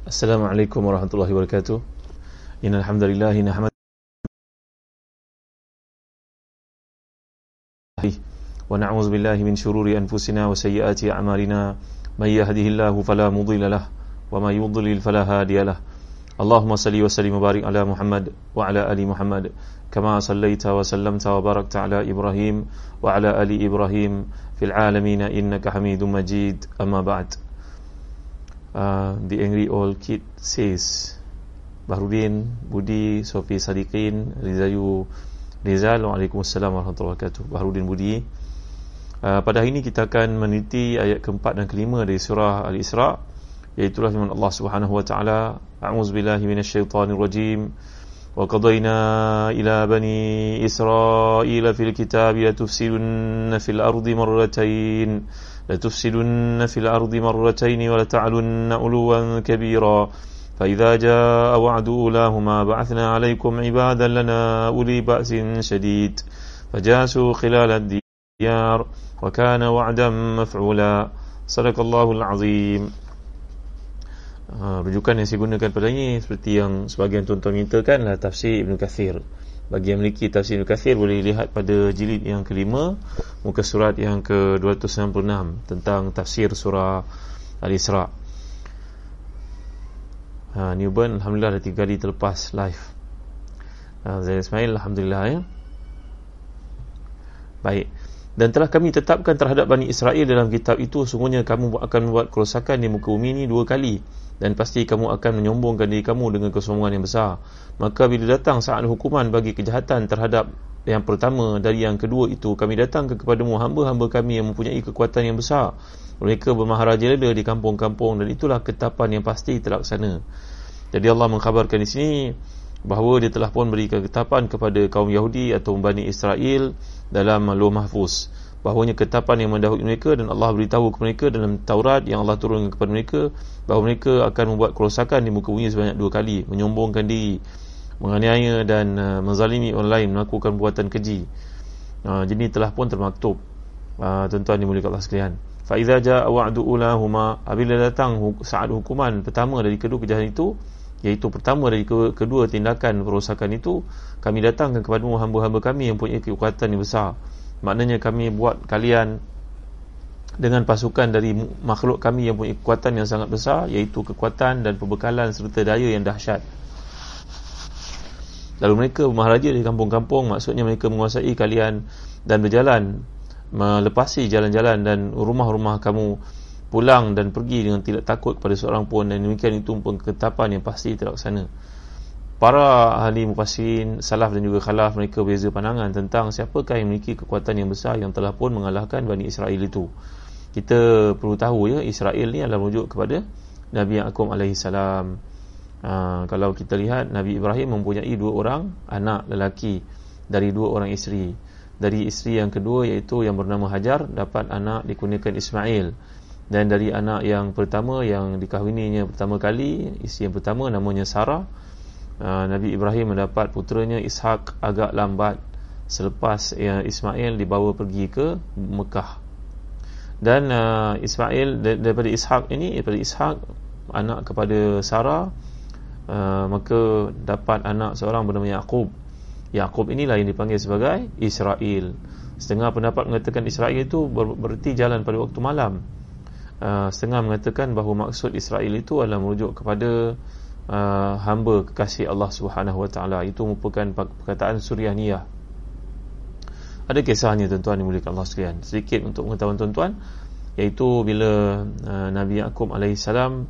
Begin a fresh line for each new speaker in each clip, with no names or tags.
Assalamualaikum warahmatullahi wabarakatuh. Innal hamdalillah nahmad wa na'udzu billahi min shururi anfusina wa sayyiati a'malina may yahdihillahu fala mudilla lahu wa may yudlil fala hadiya lahu. Allahumma salli wa sallim wa barik ala Muhammad wa ala ali Muhammad kama sallaita wa sallamta wa barakta ala Ibrahim wa ala ali Ibrahim fil alamin Uh, the angry old kid says Bahrudin, Budi, Sofi Sadiqin, Rizayu Rizal, Waalaikumsalam warahmatullahi wabarakatuh. Bahrudin Budi. Uh, Pada hari ini kita akan meniti ayat keempat dan kelima dari surah Al-Isra' Iaitulah firman Allah subhanahu wa ta'ala. A'udzubillahi minasyaitanirrajim Wa qadayna ila bani Israel fil kitab Latufsidunna fil ardi marratain لتفسدن في الأرض مرتين ولتعلن علوا كبيرا فإذا جاء وعد أولاهما بعثنا عليكم عبادا لنا أولي بأس شديد فجاسوا خلال الديار وكان وعدا مفعولا صدق الله العظيم rujukan yang saya gunakan pada ini seperti yang sebagian tuan-tuan mintakan adalah tafsir Ibn Kathir bagi yang memiliki tafsir Ibn Kathir boleh lihat pada jilid yang kelima muka surat yang ke-296 tentang tafsir surah Al-Isra' ha, Newburn Alhamdulillah dah tiga kali terlepas live. Ha, Zain Ismail Alhamdulillah ya. Baik dan telah kami tetapkan terhadap Bani Israel dalam kitab itu sungguhnya kamu akan membuat kerosakan di muka bumi ini dua kali. Dan pasti kamu akan menyombongkan diri kamu dengan kesombongan yang besar. Maka bila datang saat hukuman bagi kejahatan terhadap yang pertama dari yang kedua itu kami datang kepadamu hamba-hamba kami yang mempunyai kekuatan yang besar. Mereka bermaharajalela di kampung-kampung dan itulah ketapan yang pasti terlaksana. Jadi Allah mengkhabarkan di sini bahawa dia telah pun berikan ketapan kepada kaum Yahudi atau Bani Israel dalam Lauh Mahfuz. Bahawanya ketapan yang mendahului mereka dan Allah beritahu kepada mereka dalam Taurat yang Allah turunkan kepada mereka bahawa mereka akan membuat kerosakan di muka bumi sebanyak dua kali menyombongkan diri menganiaya dan uh, menzalimi orang lain melakukan buatan keji. Uh, jadi telah pun termaktub uh, tuan-tuan dimuliakan Allah sekalian. Fa idza jaa wa'du ulahuma apabila datang saat hukuman pertama dari kedua kejahatan itu iaitu pertama dari kedua tindakan perosakan itu kami datangkan kepada hamba-hamba kami yang punya kekuatan yang besar. Maknanya kami buat kalian dengan pasukan dari makhluk kami yang punya kekuatan yang sangat besar iaitu kekuatan dan perbekalan serta daya yang dahsyat. Lalu mereka maharaja di kampung-kampung maksudnya mereka menguasai kalian dan berjalan melepasi jalan-jalan dan rumah-rumah kamu pulang dan pergi dengan tidak takut kepada seorang pun dan demikian itu pun ketetapan yang pasti terlaksana para ahli mufassirin salaf dan juga khalaf mereka beza pandangan tentang siapakah yang memiliki kekuatan yang besar yang telah pun mengalahkan Bani Israel itu. Kita perlu tahu ya Israel ni adalah merujuk kepada Nabi Yaakob alaihi salam. Ha, kalau kita lihat Nabi Ibrahim mempunyai dua orang anak lelaki dari dua orang isteri. Dari isteri yang kedua iaitu yang bernama Hajar dapat anak dikurniakan Ismail dan dari anak yang pertama yang dikahwininya pertama kali isteri yang pertama namanya Sarah. Uh, Nabi Ibrahim mendapat puteranya Ishak agak lambat selepas uh, Ismail dibawa pergi ke Mekah. Dan uh, Ismail daripada Ishak ini daripada Ishak anak kepada Sarah uh, maka dapat anak seorang bernama Yaqub. Yaqub inilah yang dipanggil sebagai Israel. Setengah pendapat mengatakan Israel itu ber- berarti jalan pada waktu malam Uh, setengah mengatakan bahawa maksud Israel itu adalah merujuk kepada uh, hamba kekasih Allah Subhanahu Wa Taala. Itu merupakan perkataan Suryaniyah ada kisahnya tuan-tuan dimuliakan Allah sekalian. Sedikit untuk pengetahuan tuan-tuan iaitu bila uh, Nabi Yaakob alaihissalam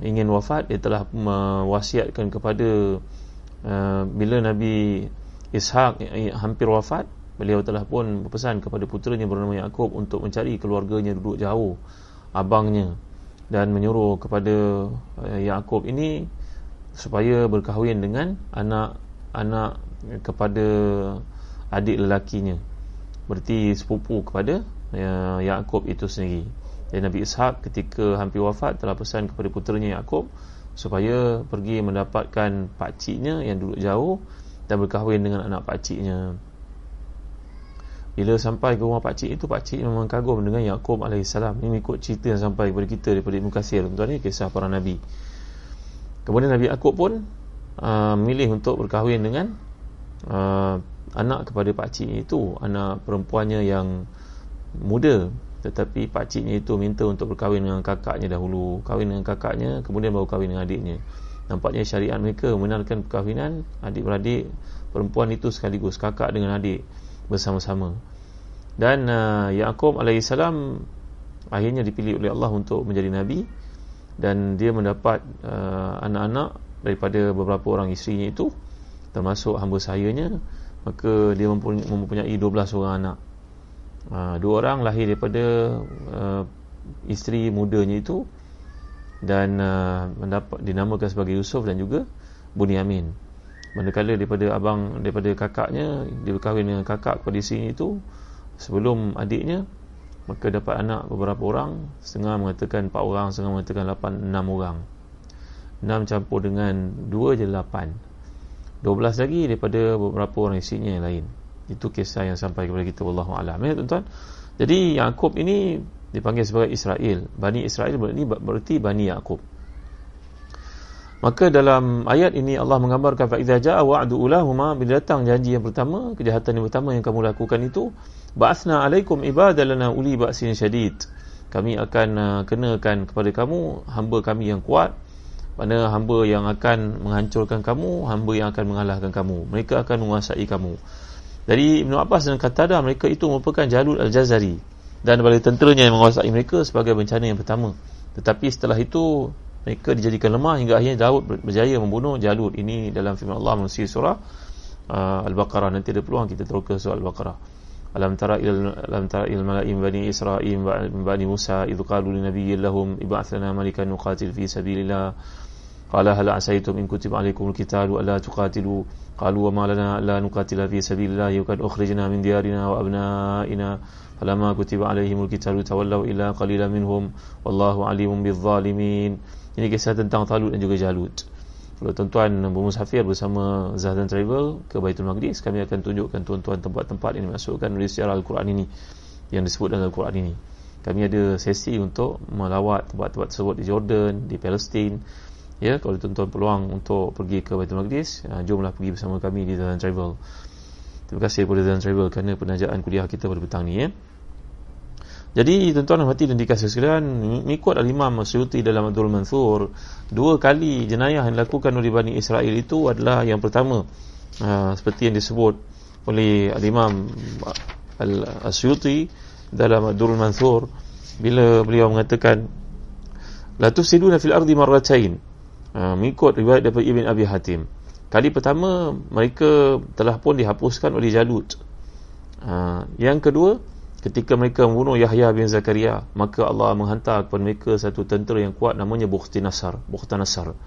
ingin wafat dia telah mewasiatkan kepada uh, bila Nabi Ishak hampir wafat beliau telah pun berpesan kepada puteranya bernama Yaakob untuk mencari keluarganya duduk jauh abangnya dan menyuruh kepada uh, Yaakob ini supaya berkahwin dengan anak-anak kepada adik lelakinya. Berarti sepupu kepada Yaakob itu sendiri. Dan Nabi Ishak ketika hampir wafat telah pesan kepada puteranya Yaakob supaya pergi mendapatkan pakciknya yang duduk jauh dan berkahwin dengan anak pakciknya bila sampai ke rumah pakcik itu pakcik memang kagum dengan Yaakob AS ini ikut cerita yang sampai kepada kita daripada Ibn Qasir tuan-tuan ni kisah para Nabi. Kemudian Nabi Akub pun uh, milih untuk berkahwin dengan uh, anak kepada pakciknya itu anak perempuannya yang muda. Tetapi pakciknya itu minta untuk berkahwin dengan kakaknya dahulu. Kahwin dengan kakaknya kemudian baru kahwin dengan adiknya. Nampaknya syariat mereka membenarkan perkahwinan adik-beradik perempuan itu sekaligus kakak dengan adik bersama-sama. Dan uh, Yaakob alaihissalam akhirnya dipilih oleh Allah untuk menjadi nabi dan dia mendapat uh, anak-anak daripada beberapa orang isterinya itu termasuk hamba sayanya. Maka dia mempunyai, mempunyai 12 orang anak. Uh, dua orang lahir daripada uh, isteri mudanya itu dan uh, mendapat dinamakan sebagai Yusuf dan juga Bunyamin manakala daripada abang daripada kakaknya dia berkahwin dengan kakak kepada sini itu sebelum adiknya maka dapat anak beberapa orang setengah mengatakan 4 orang setengah mengatakan 8 6 orang. 6 campur dengan 2 je 8 12 lagi daripada beberapa orang isinya yang lain. Itu kisah yang sampai kepada kita wallahu alam. Ya tuan-tuan? Jadi Yakub ini dipanggil sebagai Israel. Bani Israel berarti Bani Yakub Maka dalam ayat ini Allah menggambarkan fa idza jaa wa'du ulahuma bila datang janji yang pertama, kejahatan yang pertama yang kamu lakukan itu, ba'athna alaikum ibadalana uli ba'sin syadid. Kami akan uh, kenakan kepada kamu hamba kami yang kuat, mana hamba yang akan menghancurkan kamu, hamba yang akan mengalahkan kamu. Mereka akan menguasai kamu. Dari Ibn Abbas dan Qatada mereka itu merupakan Jalul Al-Jazari dan bala tenteranya yang menguasai mereka sebagai bencana yang pertama. Tetapi setelah itu mereka dijadikan lemah hingga akhirnya Daud berjaya membunuh Jalut. Ini dalam firman Allah melalui surah uh, Al-Baqarah. Nanti ada peluang kita terus ke surah Al-Baqarah. Alam tara ila alam tara ila malaim bani israil bani musa idh qalu li nabiyyin lahum ib'ath lana malikan nuqatil fi sabilillah. Qala hal asaytum in kutiba alaykum al-qitalu alla tuqatilu? Qalu wa ma lana la nuqatila fi sabilillah wa qad ukhrijna min diyarina wa abna'ina. Falamma kutiba alayhim al-qitalu tawallaw illa qalilan minhum. Wallahu alimun bil-zalimin ini kisah tentang Talut dan juga Jalut. Kalau tuan-tuan bermusafir bersama Zahdan Travel ke Baitul Maqdis, kami akan tunjukkan tuan-tuan tempat-tempat yang dimasukkan oleh sejarah Al-Quran ini yang disebut dalam Al-Quran ini. Kami ada sesi untuk melawat tempat-tempat tersebut di Jordan, di Palestin. Ya, kalau tuan-tuan peluang untuk pergi ke Baitul Maqdis, ya, jomlah pergi bersama kami di Zahdan Travel. Terima kasih kepada Zahdan Travel kerana penajaan kuliah kita pada petang ni ya. Jadi tuan-tuan dan hati dan dikasih sekalian Mengikut Al-Imam Masyuti dalam Abdul Mansur. Dua kali jenayah yang dilakukan oleh Bani Israel itu adalah yang pertama uh, Seperti yang disebut oleh Al-Imam Al-Asyuti dalam Abdul Mansur Bila beliau mengatakan La tufsiduna fil ardi marratain uh, Mengikut riwayat daripada Ibn Abi Hatim. Kali pertama mereka telah pun dihapuskan oleh Jalut. Uh, Yang kedua ketika mereka membunuh Yahya bin Zakaria maka Allah menghantar kepada mereka satu tentera yang kuat namanya Bukhti Nasar Bukhti Nasar.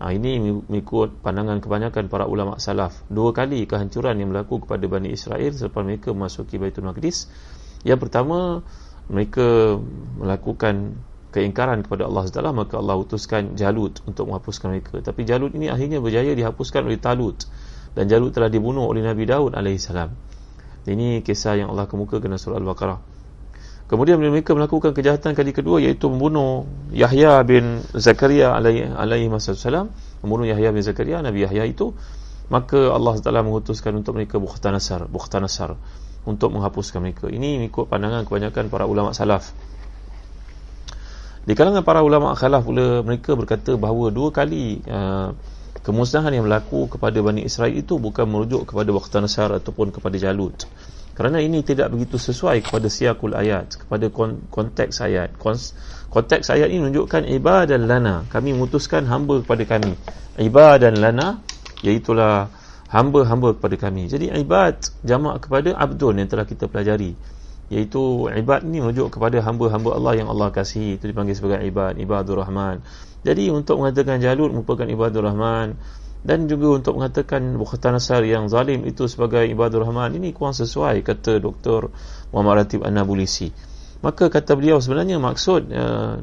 Ha, ini mengikut pandangan kebanyakan para ulama salaf. Dua kali kehancuran yang berlaku kepada Bani Israel selepas mereka memasuki Baitul Maqdis. Yang pertama mereka melakukan keingkaran kepada Allah SWT maka Allah utuskan Jalut untuk menghapuskan mereka. Tapi Jalut ini akhirnya berjaya dihapuskan oleh Talut. Dan Jalut telah dibunuh oleh Nabi Daud alaihissalam ini kisah yang Allah kemukakan dalam surah Al-Baqarah. Kemudian mereka melakukan kejahatan kali kedua iaitu membunuh Yahya bin Zakaria alaihi alaihi wasallam, membunuh Yahya bin Zakaria Nabi Yahya itu, maka Allah Taala mengutuskan untuk mereka Bukhtanasar, Bukhtanasar untuk menghapuskan mereka. Ini mengikut pandangan kebanyakan para ulama salaf. Di kalangan para ulama khalaf pula mereka berkata bahawa dua kali uh, kemusnahan yang berlaku kepada Bani Israel itu bukan merujuk kepada Waktu Nasar ataupun kepada Jalut. Kerana ini tidak begitu sesuai kepada siakul ayat kepada konteks ayat. Konteks ayat ini menunjukkan ibadah lana kami memutuskan hamba kepada kami. Ibadah lana iaitulah hamba-hamba kepada kami. Jadi ibad jamak kepada abdun yang telah kita pelajari. Iaitu ibad ini merujuk kepada hamba-hamba Allah yang Allah kasihi. Itu dipanggil sebagai ibad ibadur rahman jadi untuk mengatakan Jalut merupakan ibadur Rahman dan juga untuk mengatakan Bukhatan Nasar yang zalim itu sebagai ibadur Rahman ini kurang sesuai kata Dr. Muhammad Ratib An-Nabulisi. Maka kata beliau sebenarnya maksud uh,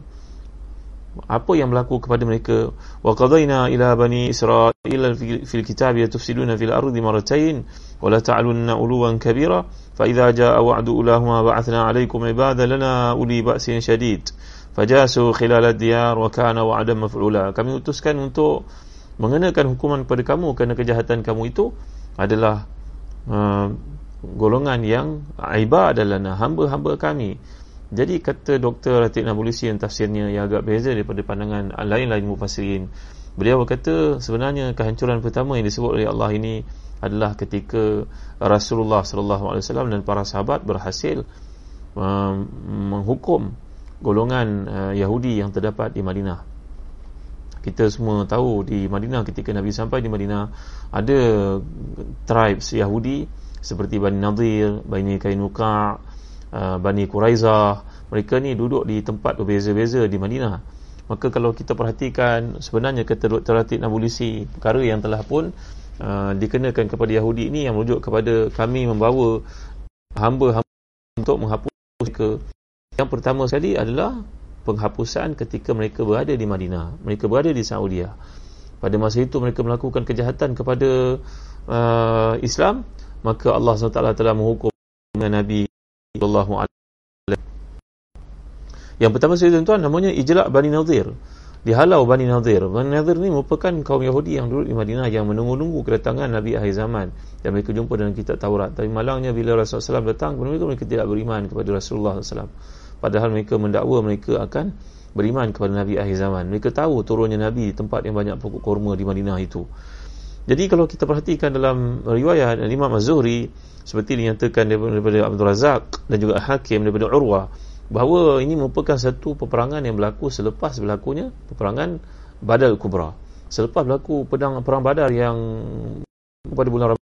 apa yang berlaku kepada mereka wa qadaina ila bani israil fil kitab yatufsiduna fil ardi marratayn wa la ta'lunna uluwan kabira fa idza jaa wa'du ulahuma ba'athna 'alaykum ibada lana uli ba'sin shadid fajasu khilal ad-diyar wa kana wa'dan maf'ula kami utuskan untuk mengenakan hukuman kepada kamu kerana kejahatan kamu itu adalah uh, golongan yang aiba adalah hamba-hamba kami jadi kata Dr. Ratib Nabulusi yang tafsirnya yang agak beza daripada pandangan lain-lain mufassirin beliau berkata sebenarnya kehancuran pertama yang disebut oleh Allah ini adalah ketika Rasulullah sallallahu alaihi wasallam dan para sahabat berhasil uh, menghukum golongan uh, Yahudi yang terdapat di Madinah. Kita semua tahu di Madinah ketika Nabi sampai di Madinah ada tribes Yahudi seperti Bani Nadir, Bani Kainuka, uh, Bani Quraizah. Mereka ni duduk di tempat berbeza-beza di Madinah. Maka kalau kita perhatikan sebenarnya. Ratib Nabulisi perkara yang telah pun uh, dikenakan kepada Yahudi ini yang merujuk kepada kami membawa hamba-hamba untuk menghapus ke yang pertama sekali adalah penghapusan ketika mereka berada di Madinah mereka berada di Saudi pada masa itu mereka melakukan kejahatan kepada uh, Islam maka Allah SWT telah menghukum dengan Nabi sallallahu yang pertama sekali tuan-tuan namanya ijla' Bani Nadir dihalau Bani Nadir. Bani Nadir ni merupakan kaum Yahudi yang duduk di Madinah yang menunggu-nunggu kedatangan Nabi akhir zaman dan mereka jumpa dalam kitab Taurat. Tapi malangnya bila Rasulullah SAW datang mereka, mereka tidak beriman kepada Rasulullah SAW. Padahal mereka mendakwa mereka akan beriman kepada Nabi akhir zaman. Mereka tahu turunnya Nabi di tempat yang banyak pokok kurma di Madinah itu. Jadi kalau kita perhatikan dalam riwayat Imam Az-Zuhri seperti dinyatakan daripada Abdul Razak dan juga Hakim daripada Urwah bahawa ini merupakan satu peperangan yang berlaku selepas berlakunya peperangan Badar Kubra. Selepas berlaku pedang perang Badar yang pada bulan Ramadan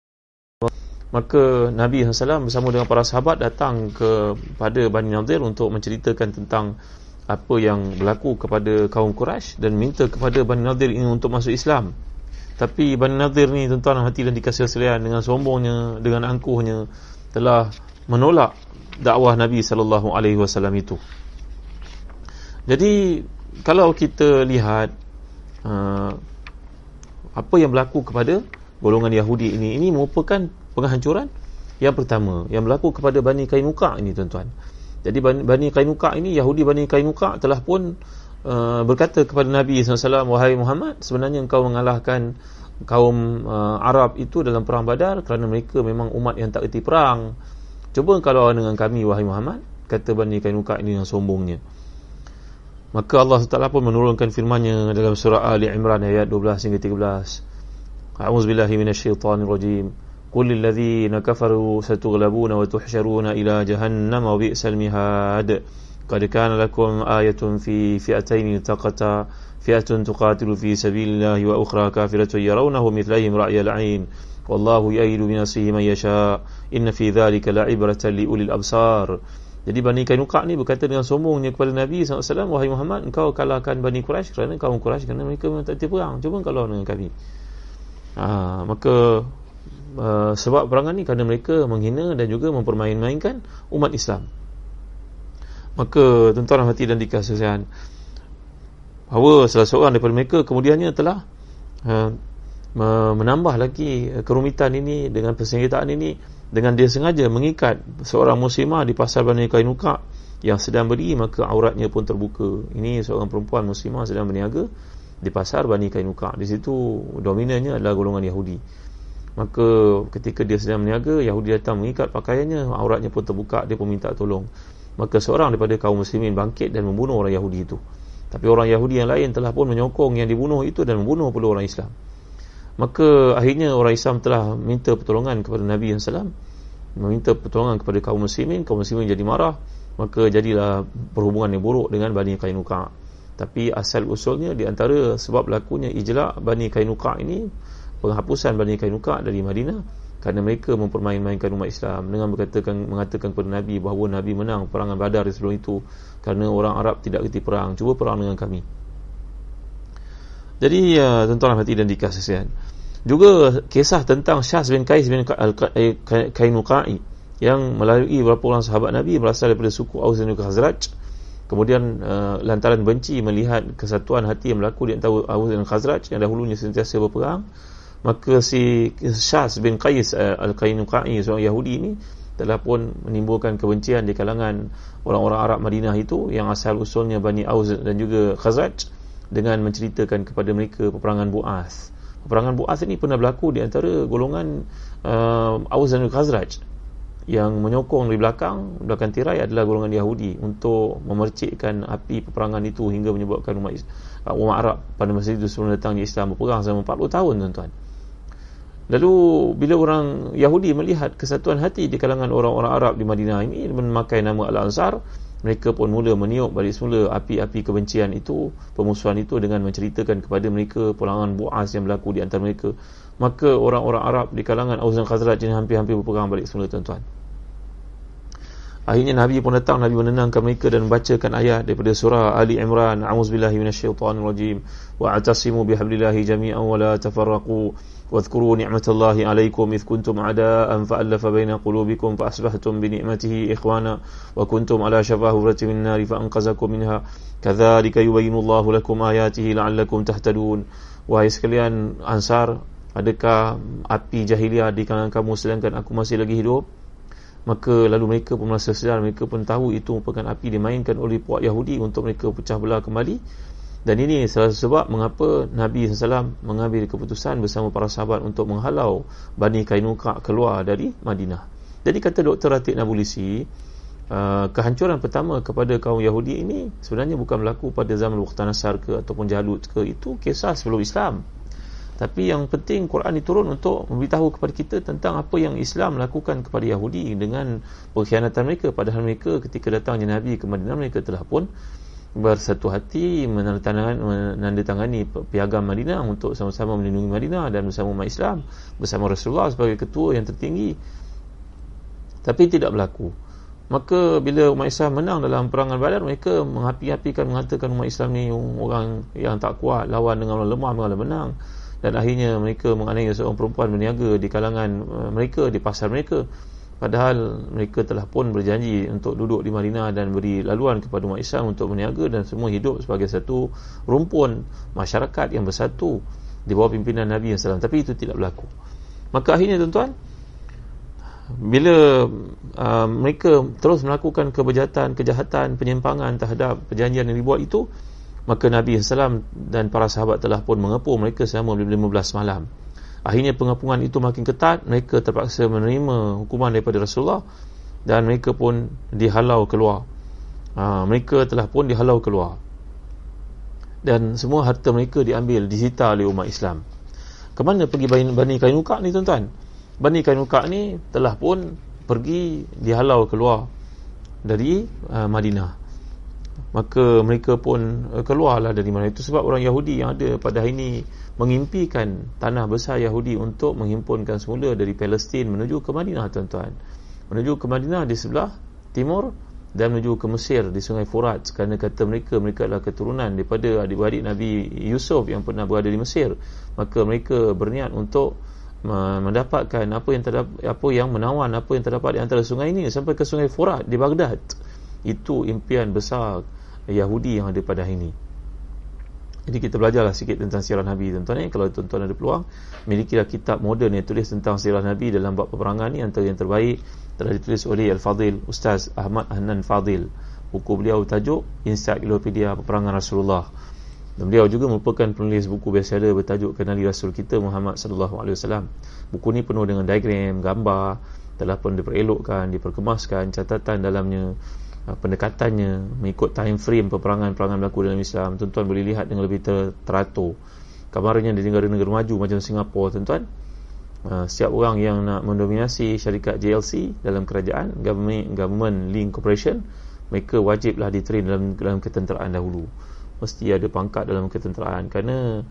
maka Nabi SAW bersama dengan para sahabat datang kepada Bani Nadir untuk menceritakan tentang apa yang berlaku kepada kaum Quraisy dan minta kepada Bani Nadir ini untuk masuk Islam. Tapi Bani Nadir ni tuan-tuan hati dan dikasih sekalian dengan sombongnya, dengan angkuhnya telah menolak dakwah Nabi sallallahu alaihi wasallam itu. Jadi kalau kita lihat uh, apa yang berlaku kepada golongan Yahudi ini ini merupakan penghancuran yang pertama yang berlaku kepada Bani Kainuka ini tuan-tuan. Jadi Bani Kainuka ini Yahudi Bani Kainuka telah pun uh, berkata kepada Nabi SAW wahai Muhammad sebenarnya engkau mengalahkan kaum uh, Arab itu dalam perang Badar kerana mereka memang umat yang tak erti perang Cuba kalau dengan kami wahai Muhammad kata Bani Kainuka ini yang sombongnya. Maka Allah Taala pun menurunkan firman-Nya dalam surah Ali Imran ayat 12 hingga 13. A'udzubillahi minasyaitonirrajim. Qul satughlabuna wa tuhsyaruna ila jahannam wa bi'sal mihad. Qad kana lakum ayatun fi fi'atayn taqata fi'atun tuqatilu fi sabilillahi wa ukhra kafiratun yarawnahum mithlahum ra'yal 'ain. Wallahu ya'idu binasihi man yasha' Inna fi dhalika la'ibratan li ulil absar Jadi Bani Kainuka ni berkata dengan sombongnya kepada Nabi SAW Wahai Muhammad, engkau kalahkan Bani Quraisy kerana kaum Quraisy kerana mereka memang tak perang Cuba kalau dengan kami ha, Maka uh, sebab perangan ni kerana mereka menghina dan juga mempermain-mainkan umat Islam. Maka tuan-tuan hati dan dikasihkan Bahawa salah seorang daripada mereka kemudiannya telah uh, menambah lagi eh, kerumitan ini dengan persenjataan ini dengan dia sengaja mengikat seorang muslimah di pasar Bani Kainuka yang sedang berdiri maka auratnya pun terbuka. Ini seorang perempuan muslimah sedang berniaga di pasar Bani Kainuka. Di situ dominannya adalah golongan Yahudi maka ketika dia sedang berniaga Yahudi datang mengikat pakaiannya auratnya pun terbuka dia pun minta tolong. Maka seorang daripada kaum muslimin bangkit dan membunuh orang Yahudi itu. Tapi orang Yahudi yang lain telah pun menyokong yang dibunuh itu dan membunuh pula orang Islam. Maka akhirnya orang Islam telah minta pertolongan kepada Nabi SAW meminta pertolongan kepada kaum muslimin kaum muslimin jadi marah. Maka jadilah perhubungan yang buruk dengan Bani Kainuka tapi asal usulnya di antara sebab berlakunya ijla' Bani Kainuka ini penghapusan Bani Kainuka dari Madinah kerana mereka mempermain-mainkan umat Islam dengan mengatakan mengatakan kepada Nabi bahawa Nabi menang perangan Badar sebelum itu kerana orang Arab tidak kerti perang cuba perang dengan kami. Jadi uh, tuan-tuan hati dan dikasihkan juga kisah tentang Syah bin Qais bin Kainuqai yang melalui beberapa orang sahabat Nabi berasal daripada suku Aus dan Khazraj. Kemudian uh, lantaran benci melihat kesatuan hati yang berlaku di antara Aus dan Khazraj yang dahulunya sentiasa berperang maka si Syah bin Qais uh, Al-Kainuqai seorang Yahudi ini telah pun menimbulkan kebencian di kalangan orang-orang Arab Madinah itu yang asal usulnya Bani Aus dan juga Khazraj dengan menceritakan kepada mereka peperangan Bu'as peperangan Bu'as ini pernah berlaku di antara golongan uh, Aus dan Khazraj yang menyokong di belakang belakang tirai adalah golongan Yahudi untuk memercikkan api peperangan itu hingga menyebabkan umat, umat Arab pada masa itu sebelum datangnya Islam berperang selama 40 tahun tuan-tuan Lalu bila orang Yahudi melihat kesatuan hati di kalangan orang-orang Arab di Madinah ini memakai nama Al-Ansar, mereka pun mula meniup balik semula api-api kebencian itu, pemusuhan itu dengan menceritakan kepada mereka pulangan buas yang berlaku di antara mereka. Maka orang-orang Arab di kalangan Aus dan Khazraj ini hampir-hampir berperang balik semula tuan-tuan. Akhirnya Nabi pun datang Nabi menenangkan mereka dan membacakan ayat daripada surah Ali Imran A'udzubillahi minasyaitonirrajim wa atasimu bihablillahi jami'an wa la tafarraqu واذكروا نعمة الله عليكم إذ كنتم أعداء فألف بين قلوبكم فأصبحتم بنعمته إخوانا وكنتم على شفا هفرة من النار فأنقذكم منها كذلك يبين الله لكم آياته لعلكم تهتدون Wahai sekalian Ansar Adakah api jahiliah di kalangan kamu sedangkan aku masih lagi hidup? Maka lalu mereka pun merasa sedar Mereka pun tahu itu merupakan api dimainkan oleh puak Yahudi Untuk mereka pecah belah kembali dan ini salah sebab mengapa Nabi SAW mengambil keputusan bersama para sahabat untuk menghalau Bani Kainuka keluar dari Madinah. Jadi kata Dr. Ratik Nabulisi, uh, kehancuran pertama kepada kaum Yahudi ini sebenarnya bukan berlaku pada zaman Bukhtanasar ke ataupun Jalut ke. Itu kisah sebelum Islam. Tapi yang penting Quran diturun untuk memberitahu kepada kita tentang apa yang Islam lakukan kepada Yahudi dengan pengkhianatan mereka. Padahal mereka ketika datangnya Nabi ke Madinah mereka telah pun bersatu hati menandatangani piagam Madinah untuk sama-sama melindungi Madinah dan bersama umat Islam bersama Rasulullah sebagai ketua yang tertinggi. Tapi tidak berlaku. Maka bila umat Islam menang dalam perangan Badar mereka mengapi-apikan mengatakan umat Islam ni orang yang tak kuat lawan dengan orang lemah mengalah menang. Dan akhirnya mereka menganiaya seorang perempuan berniaga di kalangan uh, mereka di pasar mereka Padahal mereka telah pun berjanji untuk duduk di Madinah dan beri laluan kepada umat Islam untuk berniaga dan semua hidup sebagai satu rumpun masyarakat yang bersatu di bawah pimpinan Nabi SAW. Tapi itu tidak berlaku. Maka akhirnya tuan-tuan, bila uh, mereka terus melakukan kebejatan, kejahatan, penyimpangan terhadap perjanjian yang dibuat itu, maka Nabi SAW dan para sahabat telah pun mengepul mereka selama 15 malam. Akhirnya pengapungan itu makin ketat Mereka terpaksa menerima hukuman daripada Rasulullah Dan mereka pun dihalau keluar. Ha, Mereka telah pun dihalau keluar. Dan semua harta mereka diambil Disita oleh umat Islam. Kemana pergi Bani Kainuka ni tuan-tuan? Bani Kainuka ni telah pun Pergi dihalau keluar Dari uh, Madinah. Maka mereka pun uh, keluarlah dari mana itu sebab orang Yahudi yang ada pada hari ini mengimpikan tanah besar Yahudi untuk menghimpunkan semula dari Palestin menuju ke Madinah tuan-tuan. Menuju ke Madinah di sebelah timur dan menuju ke Mesir di sungai Furat. Kerana kata mereka mereka adalah keturunan daripada adik-adik Nabi Yusuf yang pernah berada di Mesir. Maka mereka berniat untuk mendapatkan apa yang terdapat, apa yang menawan apa yang terdapat di antara sungai ini sampai ke sungai Furat di Baghdad. Itu impian besar Yahudi yang ada pada hari ini jadi kita belajarlah sikit tentang sirah Nabi tuan-tuan eh. kalau tuan-tuan ada peluang milikilah kitab moden yang tulis tentang sirah Nabi dalam bab peperangan ni antara yang terbaik telah ditulis oleh Al-Fadhil Ustaz Ahmad Hanan Fadil buku beliau tajuk Encyclopedia Peperangan Rasulullah dan beliau juga merupakan penulis buku ada bertajuk Kenali Rasul kita Muhammad sallallahu alaihi wasallam. Buku ni penuh dengan diagram, gambar, telah pun diperelokkan, diperkemaskan, catatan dalamnya pendekatannya mengikut time frame peperangan-perangan berlaku dalam Islam tuan-tuan boleh lihat dengan lebih ter teratur. Kabarnya di negara-negara maju macam Singapura tuan-tuan. Uh, setiap orang yang nak mendominasi syarikat JLC dalam kerajaan government, government link corporation mereka wajiblah ditrain dalam dalam ketenteraan dahulu. Mesti ada pangkat dalam ketenteraan. Kerana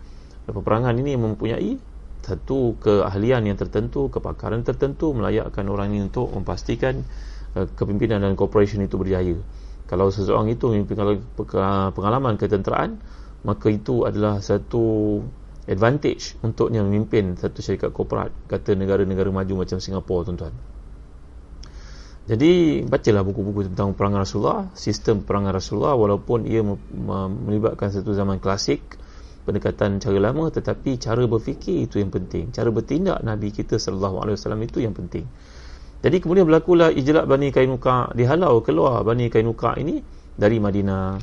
peperangan ini mempunyai satu keahlian yang tertentu kepakaran tertentu melayakkan orang ini untuk memastikan Eh, kepimpinan dan corporation itu berjaya. Kalau seseorang itu mempunyai pengalaman ketenteraan maka itu adalah satu advantage untuknya memimpin satu syarikat korporat. Kata negara-negara maju macam Singapura tuan-tuan. Jadi bacalah buku-buku tentang perangan Rasulullah sistem perangan Rasulullah walaupun ia melibatkan satu zaman klasik pendekatan cara lama tetapi cara berfikir itu yang penting. Cara bertindak Nabi kita sallallahu alaihi wasallam itu yang penting jadi kemudian berlakulah ijlak Bani Kainuka dihalau keluar Bani Kainuka ini dari Madinah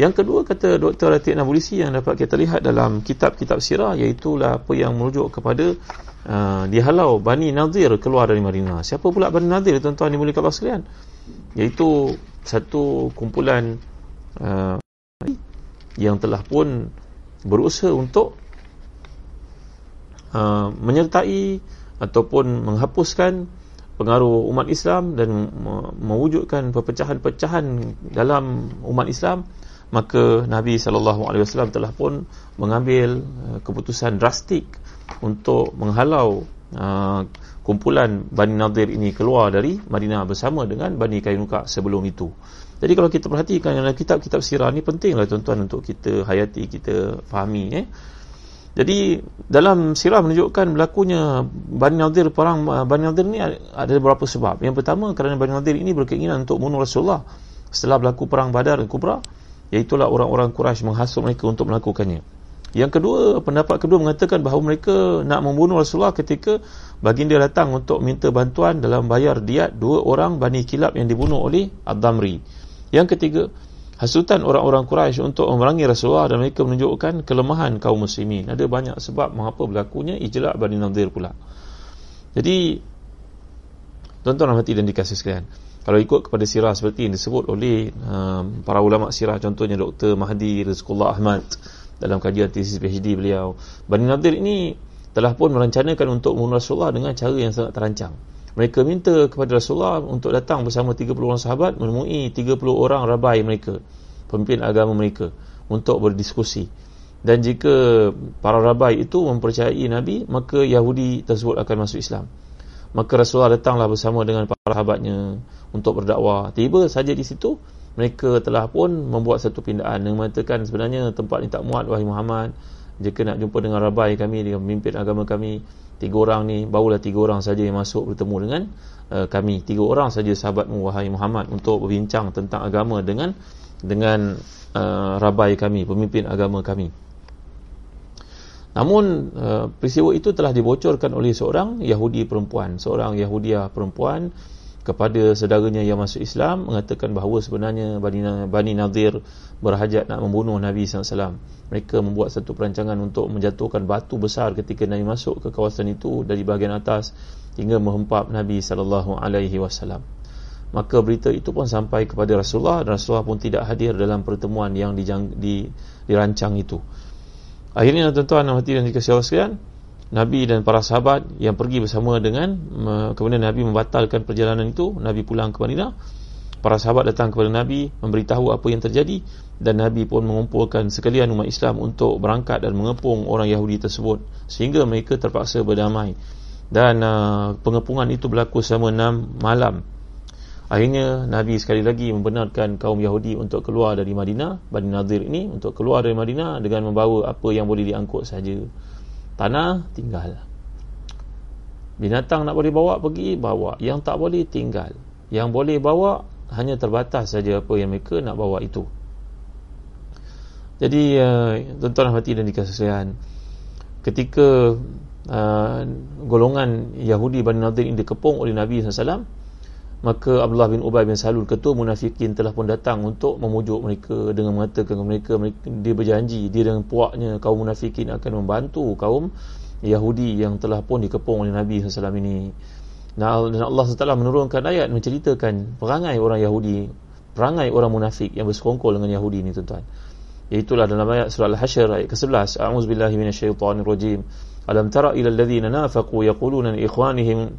yang kedua kata Dr. Latif Nabulisi yang dapat kita lihat dalam kitab-kitab sirah iaitu apa yang merujuk kepada uh, dihalau Bani Nadir keluar dari Madinah siapa pula Bani Nadir tuan-tuan dimulakan Allah sekalian iaitu satu kumpulan uh, yang telah pun berusaha untuk uh, menyertai ataupun menghapuskan pengaruh umat Islam dan mewujudkan perpecahan-perpecahan dalam umat Islam maka Nabi sallallahu alaihi wasallam telah pun mengambil uh, keputusan drastik untuk menghalau uh, kumpulan Bani Nadir ini keluar dari Madinah bersama dengan Bani Kainuka sebelum itu. Jadi kalau kita perhatikan dalam kitab-kitab sirah ni pentinglah tuan-tuan untuk kita hayati, kita fahami eh. Jadi dalam sirah menunjukkan berlakunya Bani Nadir perang Bani Nadir ni ada beberapa sebab. Yang pertama kerana Bani Nadir ini berkeinginan untuk membunuh Rasulullah setelah berlaku perang Badar dan Kubra, iaitulah orang-orang Quraisy menghasut mereka untuk melakukannya. Yang kedua, pendapat kedua mengatakan bahawa mereka nak membunuh Rasulullah ketika baginda datang untuk minta bantuan dalam bayar diat dua orang Bani Kilab yang dibunuh oleh Ad-Damri. Yang ketiga, hasutan orang-orang Quraisy untuk memerangi Rasulullah dan mereka menunjukkan kelemahan kaum muslimin. Ada banyak sebab mengapa berlakunya ijlak Bani Nadir pula. Jadi tuan-tuan hati dan dikasih sekalian. Kalau ikut kepada sirah seperti yang disebut oleh um, para ulama sirah contohnya Dr. Mahdi Rizqullah Ahmad dalam kajian tesis PhD beliau. Bani Nadir ini telah pun merencanakan untuk membunuh Rasulullah dengan cara yang sangat terancang. Mereka minta kepada Rasulullah untuk datang bersama 30 orang sahabat menemui 30 orang rabai mereka, pemimpin agama mereka untuk berdiskusi. Dan jika para rabai itu mempercayai Nabi, maka Yahudi tersebut akan masuk Islam. Maka Rasulullah datanglah bersama dengan para sahabatnya untuk berdakwah. Tiba saja di situ, mereka telah pun membuat satu pindaan yang mengatakan sebenarnya tempat ini tak muat wahai Muhammad. Jika nak jumpa dengan rabai kami, dengan pemimpin agama kami, tiga orang ni barulah tiga orang saja yang masuk bertemu dengan uh, kami. Tiga orang saja sahabatmu wahai Muhammad untuk berbincang tentang agama dengan dengan uh, rabai kami pemimpin agama kami. Namun uh, peristiwa itu telah dibocorkan oleh seorang Yahudi perempuan. Seorang Yahudiah perempuan kepada saudaranya yang masuk Islam mengatakan bahawa sebenarnya Bani, Bani Nadir berhajat nak membunuh Nabi SAW mereka membuat satu perancangan untuk menjatuhkan batu besar ketika Nabi masuk ke kawasan itu dari bahagian atas hingga menghempap Nabi SAW maka berita itu pun sampai kepada Rasulullah dan Rasulullah pun tidak hadir dalam pertemuan yang dijang, di, dirancang itu. Akhirnya tuan-tuan hati dan dikasih Allah sekalian Nabi dan para sahabat yang pergi bersama dengan kemudian Nabi membatalkan perjalanan itu Nabi pulang ke Madinah. Para sahabat datang kepada Nabi memberitahu apa yang terjadi dan Nabi pun mengumpulkan sekalian umat Islam untuk berangkat dan mengepung orang Yahudi tersebut sehingga mereka terpaksa berdamai. Dan uh, pengepungan itu berlaku selama enam malam. Akhirnya Nabi sekali lagi membenarkan kaum Yahudi untuk keluar dari Madinah Bani Nadir ini untuk keluar dari Madinah dengan membawa apa yang boleh diangkut saja tanah tinggal. Binatang nak boleh bawa pergi bawa. Yang tak boleh tinggal. Yang boleh bawa hanya terbatas saja apa yang mereka nak bawa itu. Jadi uh, tuan-tuan hati dan dikasihan ketika uh, golongan Yahudi Bani Nadir ini dikepung oleh Nabi SAW maka Abdullah bin Ubay bin Salul ketua munafikin telah pun datang untuk memujuk mereka dengan mengatakan kepada mereka, mereka dia berjanji dia dengan puaknya kaum munafikin akan membantu kaum Yahudi yang telah pun dikepung oleh Nabi SAW ini. Dan Allah SWT menurunkan ayat menceritakan perangai orang Yahudi perangai orang munafik yang bersekongkol dengan Yahudi ini tuan-tuan. Itulah dalam ayat surah Al-Hashr ayat ke-11 A'udzubillahi minasyaitonirrajim Alam tara ila alladhina nafaqu yaquluna ikhwanihim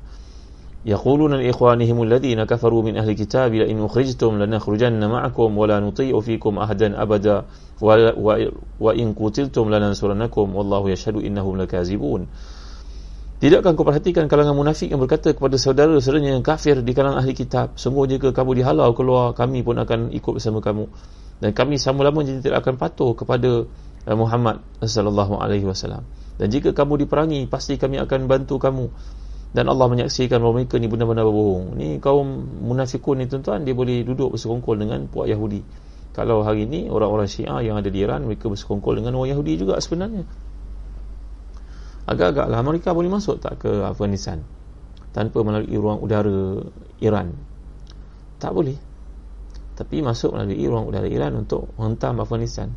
يقولون لإخوانهم الذين كفروا من أهل الكتاب لئن أخرجتم لنخرجن معكم ولا نطيع فيكم أحدا أبدا وإن قتلتم لننصرنكم والله يشهد إنهم لكاذبون Tidakkah kau perhatikan kalangan munafik yang berkata kepada saudara-saudaranya yang kafir di kalangan ahli kitab Sungguh jika kamu dihalau keluar kami pun akan ikut bersama kamu Dan kami sama-lama jadi tidak akan patuh kepada eh, Muhammad sallallahu alaihi wasallam. Dan jika kamu diperangi pasti kami akan bantu kamu dan Allah menyaksikan bahawa mereka ni benar-benar berbohong. Ni kaum munafikun ni tuan-tuan dia boleh duduk bersekongkol dengan puak Yahudi. Kalau hari ini orang-orang syiah yang ada di Iran mereka bersekongkol dengan orang Yahudi juga sebenarnya. Agak-agaklah mereka boleh masuk tak ke Afghanistan tanpa melalui ruang udara Iran? Tak boleh. Tapi masuk melalui ruang udara Iran untuk menghentam Afghanistan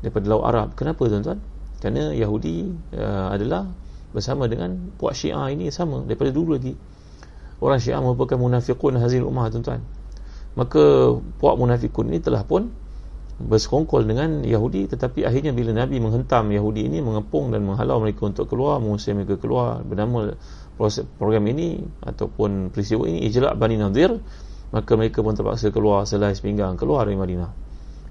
daripada Laut Arab. Kenapa tuan-tuan? Kerana Yahudi uh, adalah bersama dengan puak Syiah ini sama daripada dulu lagi. Orang Syiah merupakan munafiqun hazil ummah tuan-tuan. Maka puak munafikun ini telah pun bersekongkol dengan Yahudi tetapi akhirnya bila Nabi menghentam Yahudi ini mengepung dan menghalau mereka untuk keluar mengusir mereka keluar bernama proses program ini ataupun peristiwa ini ijlak Bani Nadir maka mereka pun terpaksa keluar selai sepinggang keluar dari Madinah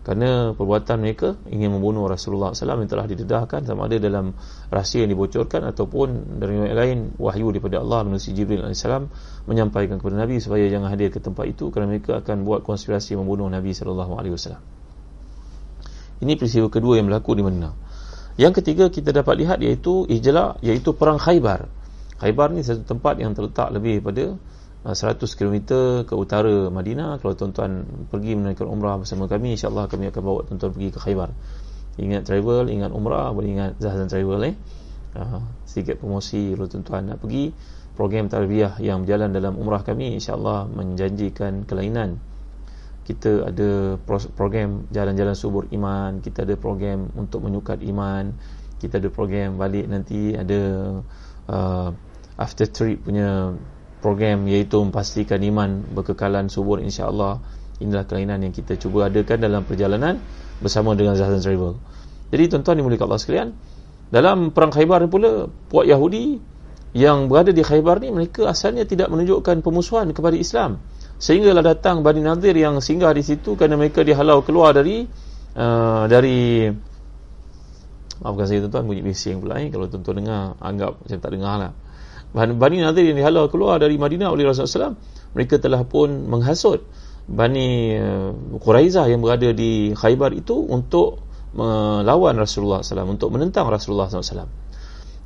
kerana perbuatan mereka ingin membunuh Rasulullah SAW yang telah didedahkan sama ada dalam rahsia yang dibocorkan ataupun dari yang lain wahyu daripada Allah melalui Jibril AS menyampaikan kepada Nabi supaya jangan hadir ke tempat itu kerana mereka akan buat konspirasi membunuh Nabi SAW ini peristiwa kedua yang berlaku di Madinah. Yang ketiga kita dapat lihat iaitu ijla iaitu perang Khaybar. Khaybar ni satu tempat yang terletak lebih pada 100 uh, km ke utara Madinah. Kalau tuan-tuan pergi menunaikan umrah bersama kami, insya-Allah kami akan bawa tuan-tuan pergi ke Khaybar. Ingat travel, ingat umrah, boleh ingat Zahzan travel eh. Uh, sedikit promosi kalau tuan-tuan nak pergi program tarbiyah yang berjalan dalam umrah kami insya-Allah menjanjikan kelainan kita ada program jalan-jalan subur iman kita ada program untuk menyukat iman kita ada program balik nanti ada uh, after trip punya program iaitu memastikan iman berkekalan subur insya-Allah inilah kelainan yang kita cuba adakan dalam perjalanan bersama dengan Zahran Travel jadi tuan-tuan dimuliakan Allah sekalian dalam perang Khaybar pula puak Yahudi yang berada di Khaybar ni mereka asalnya tidak menunjukkan pemusuhan kepada Islam. Sehinggalah datang Bani Nadir yang singgah di situ kerana mereka dihalau keluar dari uh, dari maafkan saya tuan-tuan bunyi bising pula eh. Kalau tuan-tuan dengar anggap macam tak dengar lah Bani Nadir yang dihalau keluar dari Madinah oleh Rasulullah SAW mereka telah pun menghasut Bani uh, Quraizah yang berada di Khaybar itu untuk melawan Rasulullah SAW untuk menentang Rasulullah SAW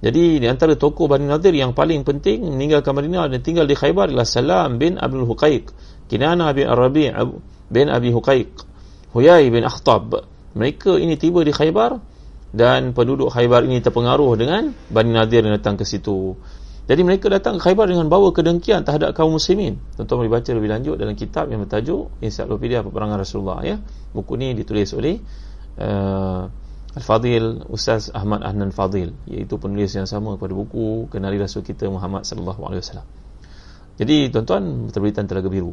jadi di antara tokoh Bani Nadir yang paling penting meninggalkan Madinah dan tinggal di Khaybar adalah Salam bin Abdul Huqaiq, Kinana bin Arabi bin Abi Huqaiq, Huyai bin Akhtab. Mereka ini tiba di Khaybar dan penduduk Khaybar ini terpengaruh dengan Bani Nadir yang datang ke situ. Jadi mereka datang ke Khaybar dengan bawa kedengkian terhadap kaum muslimin. Tuan-tuan boleh baca lebih lanjut dalam kitab yang bertajuk Encyclopedia Peperangan Rasulullah ya. Buku ini ditulis oleh uh, Al-Fadil Ustaz Ahmad Ahnan Fadil iaitu penulis yang sama kepada buku Kenali Rasul kita Muhammad sallallahu alaihi wasallam. Jadi tuan-tuan terberitan telaga biru.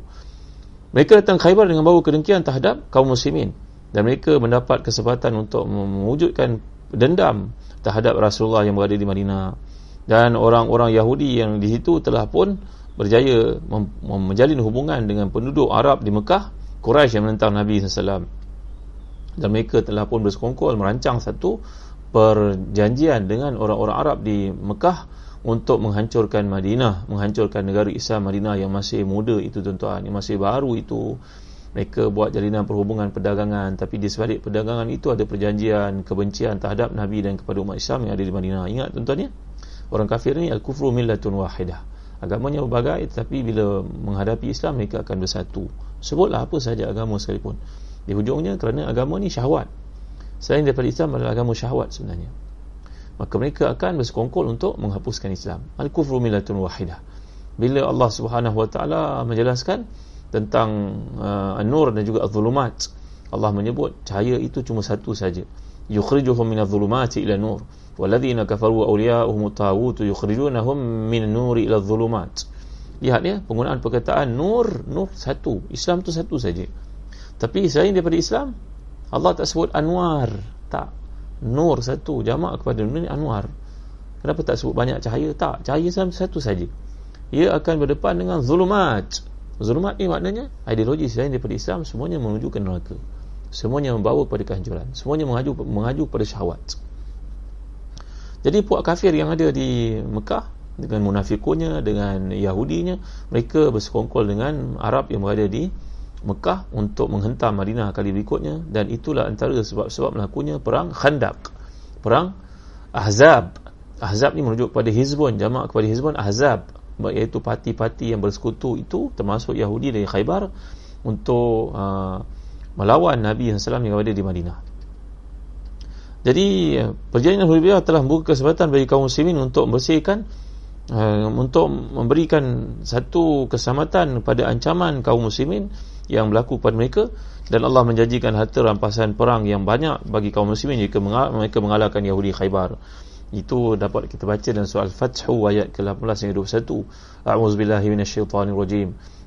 Mereka datang Khaybar dengan bawa kedengkian terhadap kaum muslimin dan mereka mendapat kesempatan untuk mewujudkan dendam terhadap Rasulullah yang berada di Madinah dan orang-orang Yahudi yang di situ telah pun berjaya menjalin hubungan dengan penduduk Arab di Mekah Quraisy yang menentang Nabi wasallam dan mereka telah pun bersekongkol merancang satu perjanjian dengan orang-orang Arab di Mekah untuk menghancurkan Madinah, menghancurkan negara Islam Madinah yang masih muda itu tuan-tuan, yang masih baru itu. Mereka buat jalinan perhubungan perdagangan tapi di sebalik perdagangan itu ada perjanjian kebencian terhadap Nabi dan kepada umat Islam yang ada di Madinah. Ingat tuan-tuan ya? Orang kafir ni al-kufru millatun wahidah. Agamanya berbagai tetapi bila menghadapi Islam mereka akan bersatu. Sebutlah apa saja agama sekalipun. Di hujungnya kerana agama ni syahwat. Selain daripada Islam adalah agama syahwat sebenarnya. Maka mereka akan bersekongkol untuk menghapuskan Islam. Al-kufru millatun wahidah. Bila Allah Subhanahu wa taala menjelaskan tentang uh, an-nur dan juga az-zulumat Allah menyebut cahaya itu cuma satu saja yukhrijuhum min adh-dhulumati ila nur walladhina kafaru awliya'uhum at-taghut yukhrijunahum min an-nuri ila adh-dhulumat lihat ya penggunaan perkataan nur nur satu. Islam tu satu saja. Tapi selain daripada Islam Allah tak sebut Anwar. Tak. Nur satu Jamak kepada Nur ni Anwar. Kenapa tak sebut banyak cahaya? Tak. Cahaya Islam satu saja. Ia akan berdepan dengan Zulumat. Zulumat ni maknanya Ideologi selain daripada Islam Semuanya menuju ke neraka. Semuanya membawa kepada kehancuran. Semuanya mengaju, mengaju pada syahwat Jadi puak kafir yang ada di Mekah Dengan munafikunnya Dengan Yahudinya Mereka bersekongkol dengan Arab yang berada di Mekah untuk menghentam Madinah kali berikutnya. Dan itulah antara sebab-sebab melakunya perang Khandaq perang Ahzab. Ahzab ni merujuk kepada Hizbun jamak kepada Hizbun Ahzab iaitu parti-parti yang bersekutu itu termasuk Yahudi dari Khaybar untuk uh, melawan Nabi SAW yang berada di Madinah jadi perjanjian Hudaybiyah telah membuka kesempatan bagi kaum muslimin untuk membersihkan uh, untuk memberikan satu keselamatan pada ancaman kaum muslimin yang berlaku pada mereka. Dan Allah menjanjikan harta rampasan perang yang banyak bagi kaum muslimin jika mereka mengalahkan Yahudi Khaybar. Itu dapat kita baca dalam surah Al-Fathu ayat ke-18 hingga 21 A'udzubillahi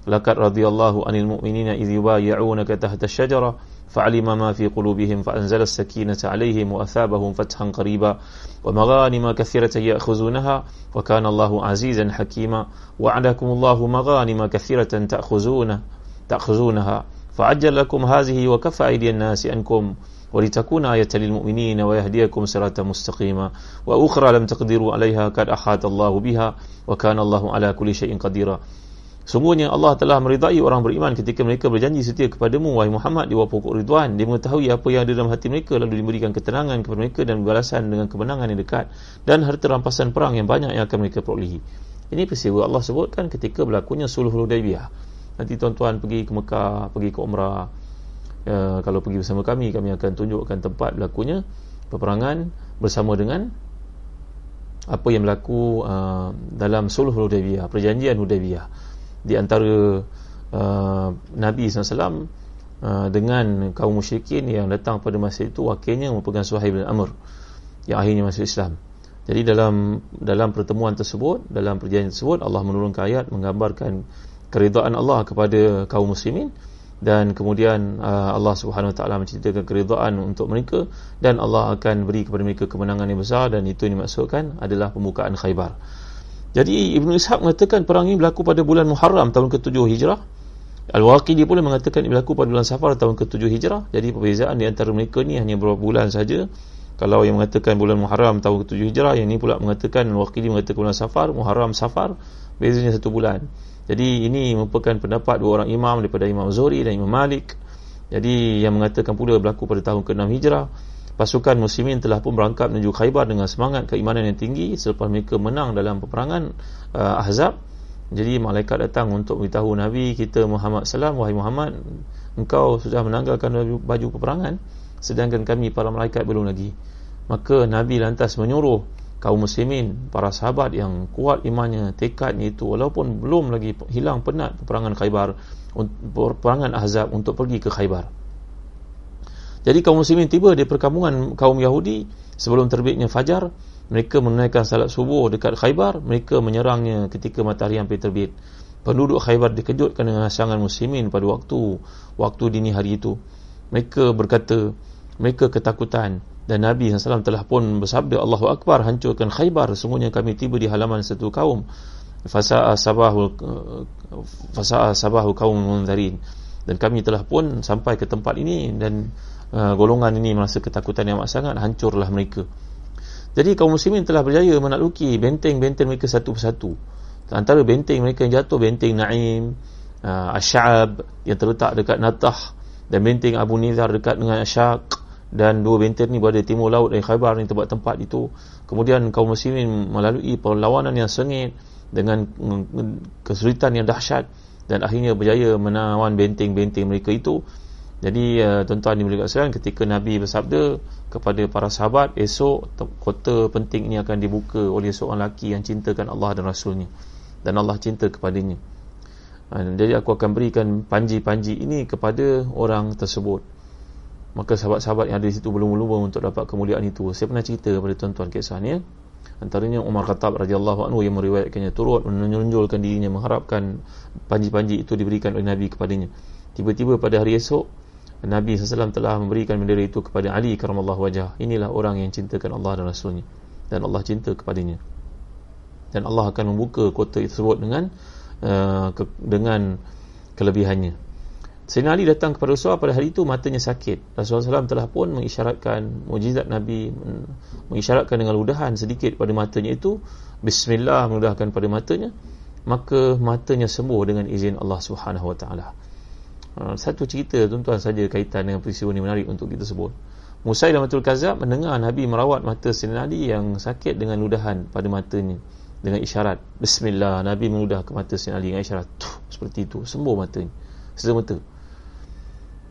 minasyaitonirrajim laqad radiyallahu 'anil mu'minina idh yubayyi'unaka tahta asy-syajarah فعلم ما في قلوبهم فأنزل السكينة عليهم وأثابهم فتحا قريبا ومغانم كثيرة يأخذونها وكان الله عزيزا حكيما وعدكم الله مغانم كثيرة تأخذونه تأخذونها فعجل لكم هذه وكفى أيدي الناس أنكم ولتكون آية للمؤمنين ويهديكم صراطا مستقيما وأخرى لم تقدروا عليها قد أحاط الله بها وكان الله على كل شيء قديرا Sungguhnya Allah telah meridai orang beriman ketika mereka berjanji setia kepadamu wahai Muhammad. Di bawah pokok ridwan. Dia mengetahui apa yang ada dalam hati mereka lalu diberikan ketenangan kepada mereka dan balasan dengan kemenangan yang dekat dan harta rampasan perang yang banyak yang akan mereka perolehi. Ini peristiwa Allah sebutkan ketika berlakunya suluh Hudaybiyah. Nanti tuan-tuan pergi ke Mekah pergi ke Umrah. Ya, kalau pergi bersama kami kami akan tunjukkan tempat berlakunya peperangan bersama dengan apa yang berlaku uh, dalam suluh Hudaybiyah perjanjian Hudaybiyah di antara uh, Nabi SAW uh, dengan kaum musyrikin yang datang pada masa itu wakilnya merupakan Suhaib bin Amr yang akhirnya masuk Islam jadi dalam dalam pertemuan tersebut dalam perjanjian tersebut Allah menurunkan ayat menggambarkan keridaan Allah kepada kaum muslimin dan kemudian uh, Allah Subhanahu Wa Taala menceritakan keridaan untuk mereka dan Allah akan beri kepada mereka kemenangan yang besar dan itu yang dimaksudkan adalah pembukaan Khaybar. Jadi Ibn Ishaq mengatakan perang ini berlaku pada bulan Muharram tahun ke-7 Hijrah. Al-Waqidi pula mengatakan berlaku pada bulan Safar tahun ke-7 Hijrah. Jadi perbezaan di antara mereka ni hanya beberapa bulan saja. Kalau yang mengatakan bulan Muharram tahun ke-7 Hijrah, yang ini pula mengatakan Al-Waqidi mengatakan bulan Safar, Muharram Safar, bezanya satu bulan. Jadi ini merupakan pendapat dua orang imam daripada Imam Zuhri dan Imam Malik. Jadi yang mengatakan pula berlaku pada tahun ke-6 Hijrah pasukan muslimin telah pun berangkat menuju Khaybar dengan semangat keimanan yang tinggi selepas mereka menang dalam peperangan uh, Ahzab. Jadi malaikat datang untuk beritahu Nabi kita Muhammad SAW wahai Muhammad engkau sudah menanggalkan baju, baju peperangan sedangkan kami para malaikat belum lagi. Maka Nabi lantas menyuruh kaum muslimin para sahabat yang kuat imannya tekadnya itu walaupun belum lagi hilang penat peperangan Khaybar peperangan Ahzab untuk pergi ke Khaybar jadi kaum muslimin tiba di perkampungan kaum Yahudi sebelum terbitnya fajar, mereka menunaikan salat subuh dekat Khaybar, mereka menyerangnya ketika matahari hampir terbit. Penduduk Khaybar dikejutkan dengan hasangan muslimin pada waktu waktu dini hari itu. Mereka berkata, mereka ketakutan dan Nabi SAW telah pun bersabda Allahu Akbar hancurkan Khaybar sungguhnya kami tiba di halaman satu kaum fasa'a sabahu fasa'a sabahu kaum munzarin dan kami telah pun sampai ke tempat ini dan uh, golongan ini merasa ketakutan yang amat sangat hancurlah mereka. Jadi kaum muslimin telah berjaya menakluki benteng-benteng mereka satu persatu. Antara benteng mereka yang jatuh benteng Naim uh, Asy'ab yang terletak dekat Natah dan benteng Abu Nizar dekat dengan Asyaq dan dua benteng ni berada timur laut dari Khaybar ni tempat-tempat itu. Kemudian kaum muslimin melalui perlawanan yang sengit dengan kesulitan yang dahsyat dan akhirnya berjaya menawan benteng-benteng mereka itu jadi uh, tuan-tuan di mulia sekalian ketika Nabi bersabda kepada para sahabat esok kota penting ini akan dibuka oleh seorang lelaki yang cintakan Allah dan Rasulnya dan Allah cinta kepadanya. Uh, jadi aku akan berikan panji-panji ini kepada orang tersebut. Maka sahabat-sahabat yang ada di situ belum lumba untuk dapat kemuliaan itu. Saya pernah cerita kepada tuan-tuan kisahnya. Antaranya Umar Khattab radhiyallahu anhu yang meriwayatkannya turut menunjulkan dirinya mengharapkan panji-panji itu diberikan oleh Nabi kepadanya. Tiba-tiba pada hari esok Nabi SAW telah memberikan bendera itu kepada Ali karamallahu wajah. Inilah orang yang cintakan Allah dan Rasulnya. Dan Allah cinta kepadanya. Dan Allah akan membuka kota tersebut dengan uh, ke, dengan kelebihannya. Sayyidina Ali datang kepada Rasulullah pada hari itu matanya sakit. Rasulullah SAW telah pun mengisyaratkan mujizat Nabi mengisyaratkan dengan ludahan sedikit pada matanya itu. Bismillah meludahkan pada matanya. Maka matanya sembuh dengan izin Allah Subhanahu Wa Taala. Ha, satu cerita tuan-tuan saja kaitan dengan peristiwa ini menarik untuk kita sebut. Musa dan Matul Kazab mendengar Nabi merawat mata Sayyidina Ali yang sakit dengan ludahan pada matanya dengan isyarat. Bismillah Nabi meludah ke mata Sayyidina Ali dengan isyarat. Tuh, seperti itu. Sembuh matanya. Serta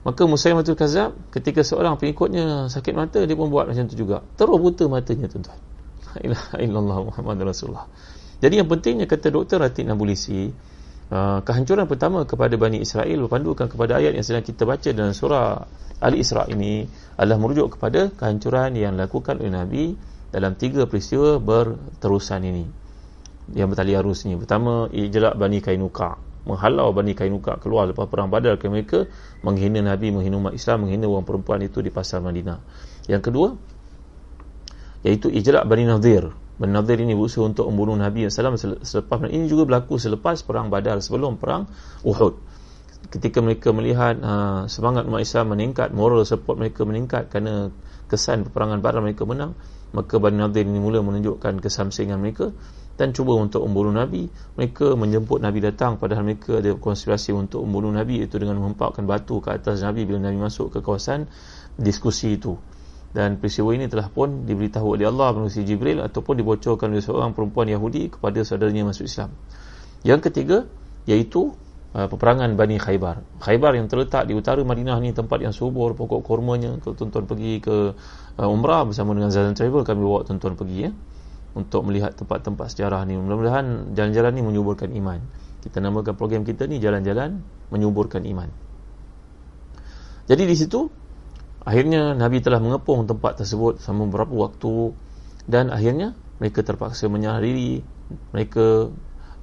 maka Musa dan Matul Kazab ketika seorang pengikutnya sakit mata dia pun buat macam itu juga. Terus buta matanya tuan-tuan. Illallah Muhammad Rasulullah. Jadi yang pentingnya kata Dr. Ratib Nabulisi uh, kehancuran pertama kepada Bani Israel berpandukan kepada ayat yang sedang kita baca dalam surah Ali Isra ini adalah merujuk kepada kehancuran yang dilakukan oleh Nabi dalam tiga peristiwa berterusan ini. Yang bertali arus ini. Pertama ijlak Bani Kainuka. Menghalau Bani Kainuka keluar lepas perang badar ke mereka menghina Nabi, menghina umat Islam menghina orang perempuan itu di pasar Madinah. Yang kedua iaitu ijlak Bani Nadir. Bani Nadir ini berusaha untuk membunuh Nabi SAW selepas ini juga berlaku selepas perang Badar sebelum perang Uhud. Ketika mereka melihat uh, semangat umat Islam meningkat moral support mereka meningkat kerana kesan peperangan Badar mereka menang maka Bani Nadir ini mula menunjukkan kesamsingan mereka dan cuba untuk membunuh Nabi. Mereka menjemput Nabi datang padahal mereka ada konspirasi untuk membunuh Nabi itu dengan menghempakkan batu ke atas Nabi bila Nabi masuk ke kawasan diskusi itu dan peristiwa ini telah pun diberitahu oleh Allah melalui Jibril ataupun dibocorkan oleh seorang perempuan Yahudi kepada saudaranya masuk Islam. Yang ketiga iaitu uh, peperangan Bani Khaybar. Khaybar yang terletak di utara Madinah ni tempat yang subur pokok kurmanya kalau tuan-tuan pergi ke uh, umrah bersama dengan Zazan Travel kami bawa tuan-tuan pergi ya untuk melihat tempat-tempat sejarah ni. Mudah-mudahan jalan-jalan ni menyuburkan iman. Kita namakan program kita ni jalan-jalan menyuburkan iman. Jadi di situ Akhirnya Nabi telah mengepung tempat tersebut selama beberapa waktu dan akhirnya mereka terpaksa menyerah diri. Mereka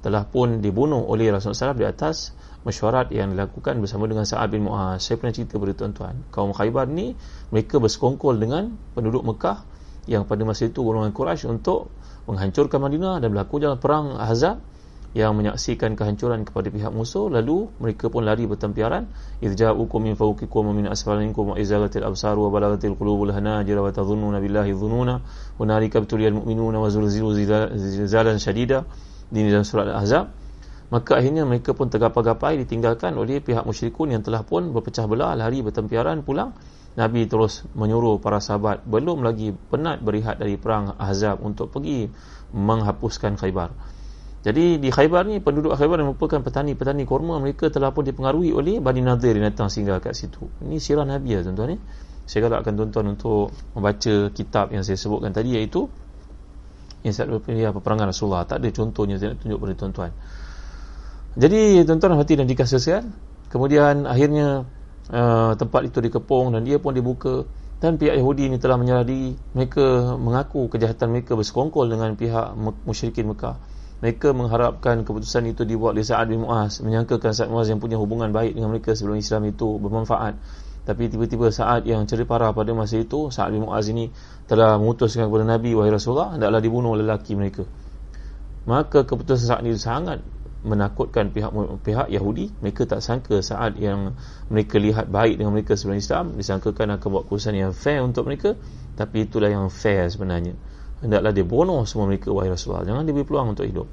telah pun dibunuh oleh Rasulullah SAW di atas mesyuarat yang dilakukan bersama dengan Sa'ad bin Mu'az. Saya pernah cerita kepada tuan-tuan. Kaum Khaybar ni mereka bersekongkol dengan penduduk Mekah yang pada masa itu golongan Quraisy untuk menghancurkan Madinah dan berlaku dalam perang Ahzab yang menyaksikan kehancuran kepada pihak musuh lalu mereka pun lari bertempiaran. Idja'ukum min fawqikum wa min asfalikum wa izalatil absar wa balagatil qulubul hanajir wa tadhunnuna billahi dhununa wa narika btuliyal mu'minuna wa zulzilu zilzalan syadida di dalam surat al-ahzab. Maka akhirnya mereka pun tergapai-gapai ditinggalkan oleh pihak musyrikun yang telah pun berpecah belah lari bertempiaran pulang. Nabi terus menyuruh para sahabat belum lagi penat berehat dari perang Ahzab untuk pergi menghapuskan Khaybar jadi di Khaybar ni penduduk Khaybar merupakan petani-petani kurma mereka telah pun dipengaruhi oleh Bani Nadir yang datang singgah kat situ. Ini sirah Nabi ya tuan-tuan ni. Saya galakkan tuan-tuan untuk membaca kitab yang saya sebutkan tadi iaitu yang saya ya, peperangan Rasulullah. Tak ada contohnya saya nak tunjuk kepada tuan-tuan. Jadi tuan-tuan hati dan dikasihkan. Kemudian akhirnya uh, tempat itu dikepung dan dia pun dibuka dan pihak Yahudi ini telah menyerah diri. Mereka mengaku kejahatan mereka bersekongkol dengan pihak musyrikin Mekah mereka mengharapkan keputusan itu dibuat oleh Sa'ad bin Mu'az menyangkakan Sa'ad bin Mu'az yang punya hubungan baik dengan mereka sebelum Islam itu bermanfaat. Tapi tiba-tiba Sa'ad yang ceri parah pada masa itu Sa'ad bin Mu'az ini telah memutuskan kepada Nabi wahai Rasulullah hendaklah dibunuh lelaki mereka. Maka keputusan Sa'ad ini sangat menakutkan pihak pihak Yahudi. Mereka tak sangka Sa'ad yang mereka lihat baik dengan mereka sebelum Islam disangkakan akan buat keputusan yang fair untuk mereka. Tapi itulah yang fair sebenarnya hendaklah dia bunuh semua mereka wahai Rasulullah. Jangan diberi peluang untuk hidup.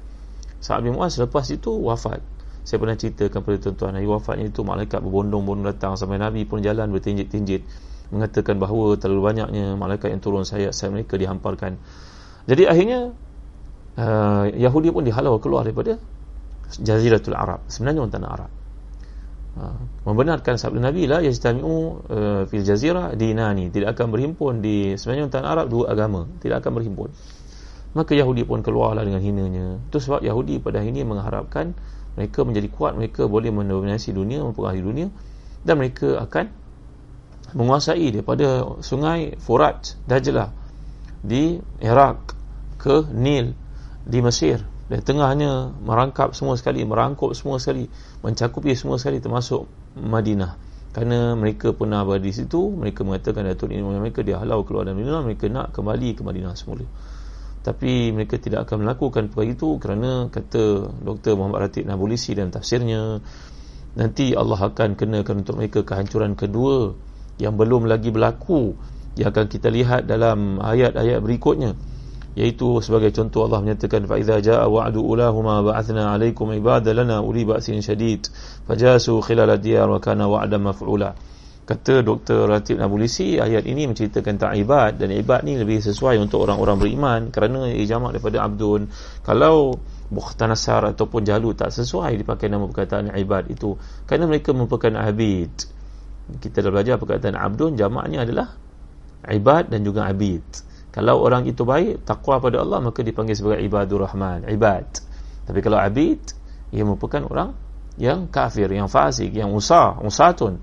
Sa'ad bin Mu'az lepas itu wafat. Saya pernah ceritakan kepada tuan-tuan hari wafatnya itu malaikat berbondong-bondong datang sampai Nabi pun jalan bertinjit-tinjit mengatakan bahawa terlalu banyaknya malaikat yang turun sayap-sayap mereka dihamparkan. Jadi akhirnya uh, Yahudi pun dihalau keluar daripada Jaziratul Arab. Sebenarnya orang tanah Arab membenarkan sabda Nabi lah yajtami'u uh, fil jazirah dinani. Tidak akan berhimpun di sebenarnya tanah Arab dua agama. Tidak akan berhimpun. Maka Yahudi pun keluarlah dengan hinanya. Itu sebab Yahudi pada hari ini mengharapkan mereka menjadi kuat mereka boleh mendominasi dunia mempengaruhi dunia dan mereka akan menguasai daripada sungai Furat Dajlah di Iraq ke Nil di Mesir dan tengahnya merangkap semua sekali merangkup semua sekali mencakupi semua sekali termasuk Madinah. Kerana mereka pernah berada di situ mereka mengatakan Datuk ini mereka dia halau keluar dari Madinah mereka nak kembali ke Madinah semula. Tapi mereka tidak akan melakukan perkara itu kerana kata Dr. Muhammad Ratib Nabulisi dan tafsirnya nanti Allah akan kenakan untuk mereka kehancuran kedua yang belum lagi berlaku. Yang akan kita lihat dalam ayat-ayat berikutnya yaitu sebagai contoh Allah menyatakan fa idza jaa wa'du ulahuma ba'athna 'alaikum ibada lana uli ba'sin syadid fajasu khilal diyar wa kana wa'dan maf'ula. Kata Dr. Ratib Nabulisi ayat ini menceritakan tentang ibad dan ibad ni lebih sesuai untuk orang-orang beriman kerana jamak daripada abdun kalau Bukhtanasar ataupun Jalu tak sesuai dipakai nama perkataan ibad itu kerana mereka merupakan abid kita dah belajar perkataan abdun jamaknya adalah ibad dan juga abid kalau orang itu baik takwa pada Allah maka dipanggil sebagai ibadur rahman ibad. Tapi kalau abid ia merupakan orang yang kafir yang fasik yang usah usatun.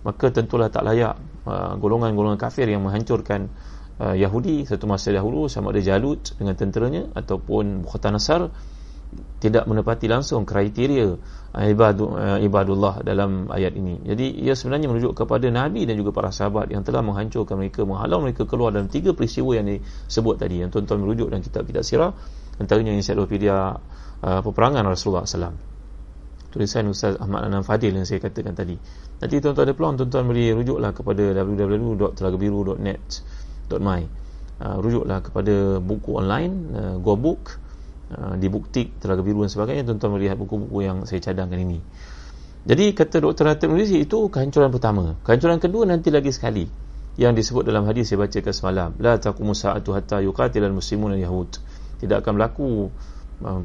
Maka tentulah tak layak uh, golongan-golongan kafir yang menghancurkan uh, Yahudi satu masa dahulu sama ada Jalut dengan tenteranya ataupun Bukhtanasar tidak menepati langsung kriteria ibadu, uh, ibadullah dalam ayat ini. Jadi ia sebenarnya merujuk kepada Nabi dan juga para sahabat yang telah menghancurkan mereka menghalau mereka keluar dalam tiga peristiwa yang disebut tadi yang tuan-tuan merujuk dalam kitab-kitab sirah antaranya ensiklopedia uh, peperangan Rasulullah SAW tulisan Ustaz Ahmad Anam Fadil yang saya katakan tadi. Nanti tuan-tuan ada peluang tuan-tuan boleh rujuklah kepada www.telagabiru.net.my uh, rujuklah kepada buku online uh, Go Book uh, di Buktik Telaga Biru dan sebagainya tuan-tuan melihat buku-buku yang saya cadangkan ini. Jadi kata Dr. Hatib Malaysia itu kehancuran pertama. Kehancuran kedua nanti lagi sekali. Yang disebut dalam hadis saya bacakan semalam la taqumu sa'atu hatta yuqatilal muslimun al-yahud tidak akan berlaku uh,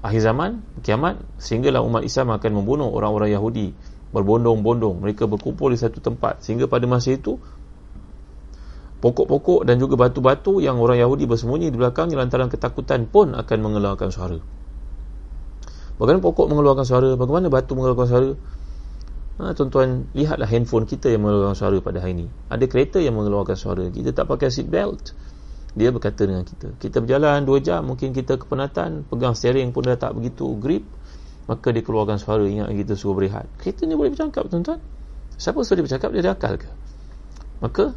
akhir zaman kiamat sehinggalah umat Islam akan membunuh orang-orang Yahudi. Berbondong-bondong mereka berkumpul di satu tempat. Sehingga pada masa itu pokok-pokok dan juga batu-batu yang orang Yahudi bersembunyi di belakang lantaran ketakutan pun akan mengeluarkan suara. Bagaimana pokok mengeluarkan suara? Bagaimana batu mengeluarkan suara? Ha, tuan-tuan lihatlah handphone kita yang mengeluarkan suara pada hari ini. Ada kereta yang mengeluarkan suara. Kita tak pakai seat belt dia berkata dengan kita kita berjalan 2 jam mungkin kita kepenatan pegang steering pun dah tak begitu grip maka dia keluarkan suara. Ingat kita suruh berehat. Kereta ni boleh bercakap tuan-tuan. Siapa suruh dia bercakap? Dia ada akal ke? Maka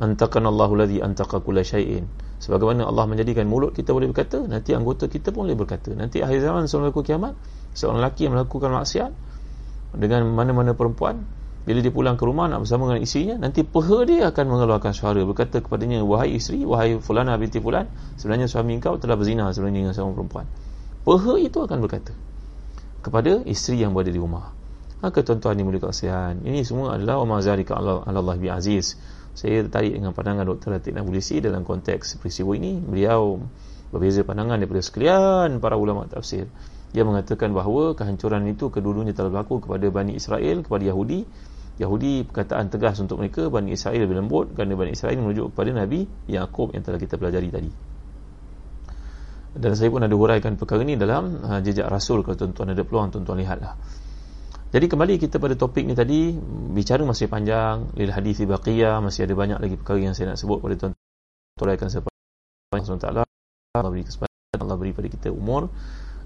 antakan Allahu ladhi antaka kula syai'in. Sebagaimana Allah menjadikan mulut kita boleh berkata nanti anggota kita pun boleh berkata. Nanti akhir zaman berlaku kiamat seorang lelaki yang melakukan maksiat dengan mana-mana perempuan bila dia pulang ke rumah nak bersama dengan isterinya nanti peha dia akan mengeluarkan suara berkata kepadanya wahai isteri wahai fulana binti fulan sebenarnya suami kau telah berzina sebenarnya dengan seorang perempuan. Peha itu akan berkata kepada isteri yang berada di rumah maka tuan-tuan ni mulia kasihan ini semua adalah wa mazalika Allah Allah bi aziz. Saya tertarik dengan pandangan Dr. Latif Nabulisi dalam konteks peristiwa ini. Beliau berbeza pandangan daripada sekalian para ulama tafsir. Dia mengatakan bahawa kehancuran itu kedua-duanya telah berlaku kepada Bani Israel kepada Yahudi. Yahudi perkataan tegas untuk mereka Bani Israel lebih lembut kerana Bani Israel merujuk kepada Nabi Yaakob yang telah kita pelajari tadi. Dan saya pun ada huraikan perkara ini dalam uh, jejak Rasul. Kalau tuan-tuan ada peluang tuan-tuan lihatlah jadi kembali kita pada topik ni tadi bicara masih panjang lil hadis baqiyah masih ada banyak lagi perkara yang saya nak sebut pada tuan-tuan huraikan sepanjang Allah Allah beri kesempatan Allah beri pada kita umur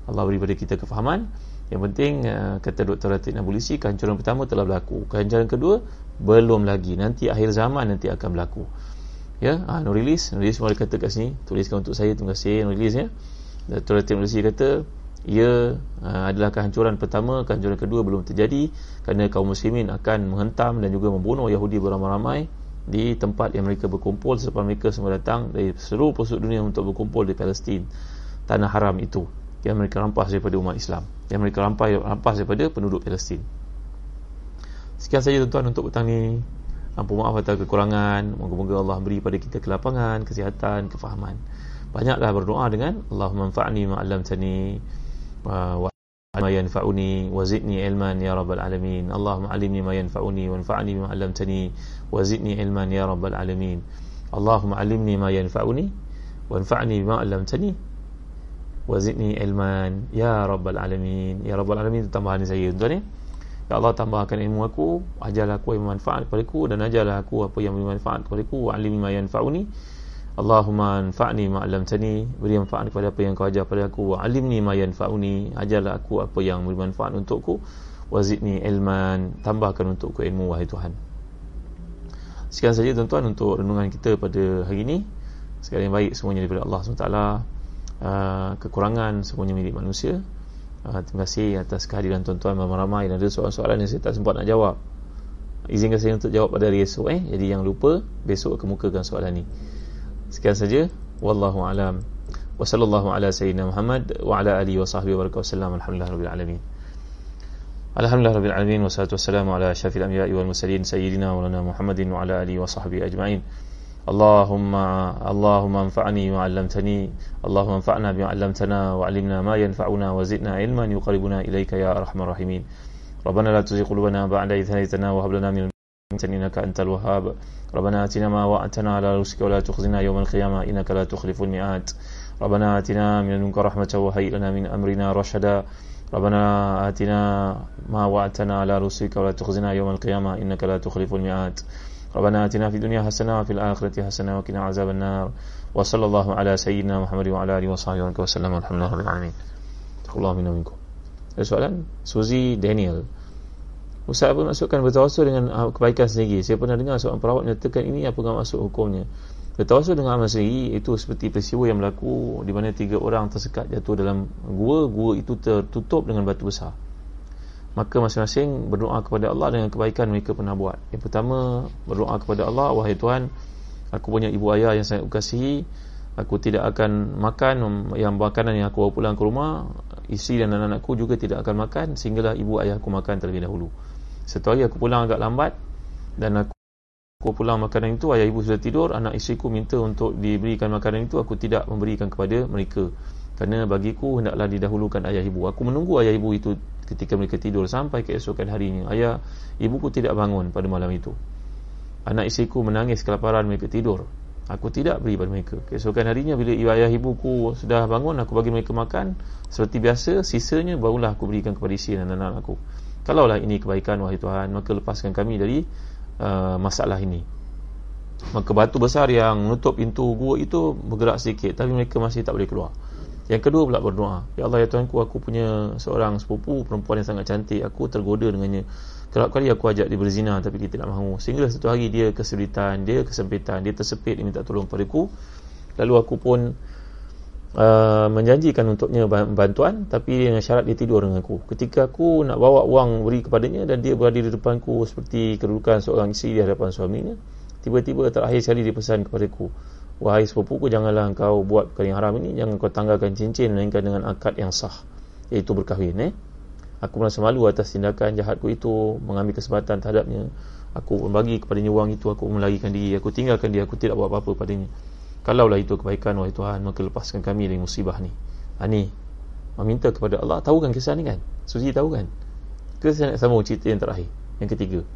Allah beri pada kita kefahaman. Yang penting uh, kata Dr. Ratib Nabulisi kehancuran pertama telah berlaku. Kehancuran kedua belum lagi. Nanti akhir zaman nanti akan berlaku. Ya ha, Nurilis Nurilis boleh kata kat sini tuliskan untuk saya terima kasih Nurilis ya. Dr. Ratib Nabulisi kata ia uh, adalah kehancuran pertama kehancuran kedua belum terjadi kerana kaum muslimin akan menghentam dan juga membunuh Yahudi beramai-ramai di tempat yang mereka berkumpul selepas mereka semua datang dari seluruh pelosok dunia untuk berkumpul di Palestin tanah haram itu yang mereka rampas daripada umat Islam yang mereka rampas, rampas daripada penduduk Palestin. Sekian saja tuan-tuan untuk petang ni. Ampun maaf atas kekurangan. Moga-moga Allah beri pada kita kelapangan kesihatan, kefahaman. Banyaklah berdoa dengan Allahumma anfa'ni ma'alamtani wa ma yanfa'uni wa zidni ilman ya rabbal alamin. Allahumma alimni ma yanfa'uni wa anfa'ni ma 'allamtani wa zidni ilman ya rabbal alamin. Allahumma alimni ma yanfa'uni wa anfa'ni ma 'allamtani wazidni ilman ya rabbal alamin. Ya rabbal alamin tambahan saya tuan ya. Ya Allah tambahkan ilmu aku ajarlah aku yang bermanfaat kepada aku dan ajarlah aku apa yang bermanfaat kepada aku wa alimi ma yanfa'uni Allahumma anfa'ni ma 'allamtani beri manfaat kepada apa yang kau ajar kepada aku wa alimni ma yanfa'uni ajarlah aku apa yang bermanfaat untukku wazidni ilman tambahkan untukku ilmu wahai Tuhan. Sekian saja tuan-tuan untuk renungan kita pada hari ini. Segala yang baik semuanya daripada Allah SWT Uh, kekurangan semuanya milik manusia. Uh, terima kasih atas kehadiran tuan-tuan. Ramai-ramai dan ada soalan-soalan yang saya tak sempat nak jawab. Izinkan saya untuk jawab pada hari esok eh? Jadi yang lupa besok kemukakan soalan ni sekian saja wallahu alam wa sallallahu ala sayyidina Muhammad wa ala alihi wa sahbihi wa barakatuh alhamdulillah rabbil alamin Alhamdulillah Rabbil Alamin Wassalatu wassalamu ala syafil anbiya wal mursalin Sayyidina wa lana Muhammadin wa ala alihi wa sahbihi ajma'in اللهم اللهم انفعني ما علمتني اللهم انفعنا بما علمتنا وعلمنا ما ينفعنا وزدنا علما يقربنا اليك يا ارحم الراحمين ربنا لا تزغ قلوبنا بعد إذ هديتنا وهب لنا من إنك أنت الوهاب. ربنا آتنا ما وعدتنا على رسلك ولا تخزنا يوم القيامة إنك لا تخلف المئات ربنا آتنا من لدنك رحمة وهيئ لنا من أمرنا رشدا. ربنا آتنا ما وعدتنا على رسلك ولا تخزنا يوم القيامة إنك لا تخلف المئات ربنا آتنا في الدنيا حسنة وفي الآخرة حسنة وقنا عذاب النار. وصلى الله على سيدنا محمد وعلى آله وصحبه وسلم والحمد لله رب العالمين. الله منا منكم soalan? Suzy Daniel. Ustaz apa maksudkan bertawasul dengan ah, kebaikan sendiri? Saya pernah dengar seorang perawat menyatakan ini Apakah maksud hukumnya. Bertawasul dengan amal sendiri Itu seperti peristiwa yang berlaku Di mana tiga orang tersekat jatuh dalam gua. Gua itu tertutup dengan batu besar. Maka masing-masing berdoa kepada Allah Dengan kebaikan mereka pernah buat. Yang pertama berdoa kepada Allah Wahai Tuhan Aku punya ibu ayah yang sangat kasihi Aku tidak akan makan Yang makanan yang aku bawa pulang ke rumah. Isteri dan anak-anakku juga tidak akan makan Sehinggalah ibu ayah aku makan terlebih dahulu satu hari aku pulang agak lambat dan aku, aku pulang makanan itu ayah ibu sudah tidur anak isteriku minta untuk diberikan makanan itu aku tidak memberikan kepada mereka. Kerana bagiku hendaklah didahulukan ayah ibu. Aku menunggu ayah ibu itu ketika mereka tidur sampai keesokan harinya. Ayah ibuku tidak bangun pada malam itu. Anak isteriku menangis kelaparan mereka tidur. Aku tidak beri pada mereka. Keesokan harinya bila ayah ibuku sudah bangun aku bagi mereka makan. Seperti biasa sisanya barulah aku berikan kepada isteri dan anak-anak aku Kalaulah ini kebaikan wahai Tuhan Maka lepaskan kami dari uh, masalah ini. Maka batu besar yang menutup pintu gua itu Bergerak sedikit Tapi mereka masih tak boleh keluar. Yang kedua pula berdoa. Ya Allah ya Tuhanku aku punya seorang sepupu Perempuan yang sangat cantik Aku tergoda dengannya. Kerap kali aku ajak dia berzina Tapi dia tidak mahu. Sehingga satu hari dia kesulitan Dia kesempitan Dia tersepit Dia minta tolong padaku. Lalu aku pun uh, menjanjikan untuknya bantuan tapi dengan syarat dia tidur dengan aku. Ketika aku nak bawa wang beri kepadanya dan dia berada di depanku seperti kedudukan seorang isteri di hadapan suaminya tiba-tiba terakhir sekali dia pesan kepada aku wahai sepupuku janganlah engkau buat perkara yang haram ini jangan kau tanggalkan cincin melainkan dengan akad yang sah iaitu berkahwin eh? aku merasa malu atas tindakan jahatku itu mengambil kesempatan terhadapnya. Aku membagi kepadanya wang itu aku melarikan diri. Aku tinggalkan dia aku tidak buat apa-apa padanya Kalaulah itu kebaikan wahai Tuhan Maka lepaskan kami dari musibah ni. Ha, Ni Meminta kepada Allah. Tahu kan kisah ni kan? Suci tahu kan? Saya nak sambung cerita yang terakhir Yang ketiga?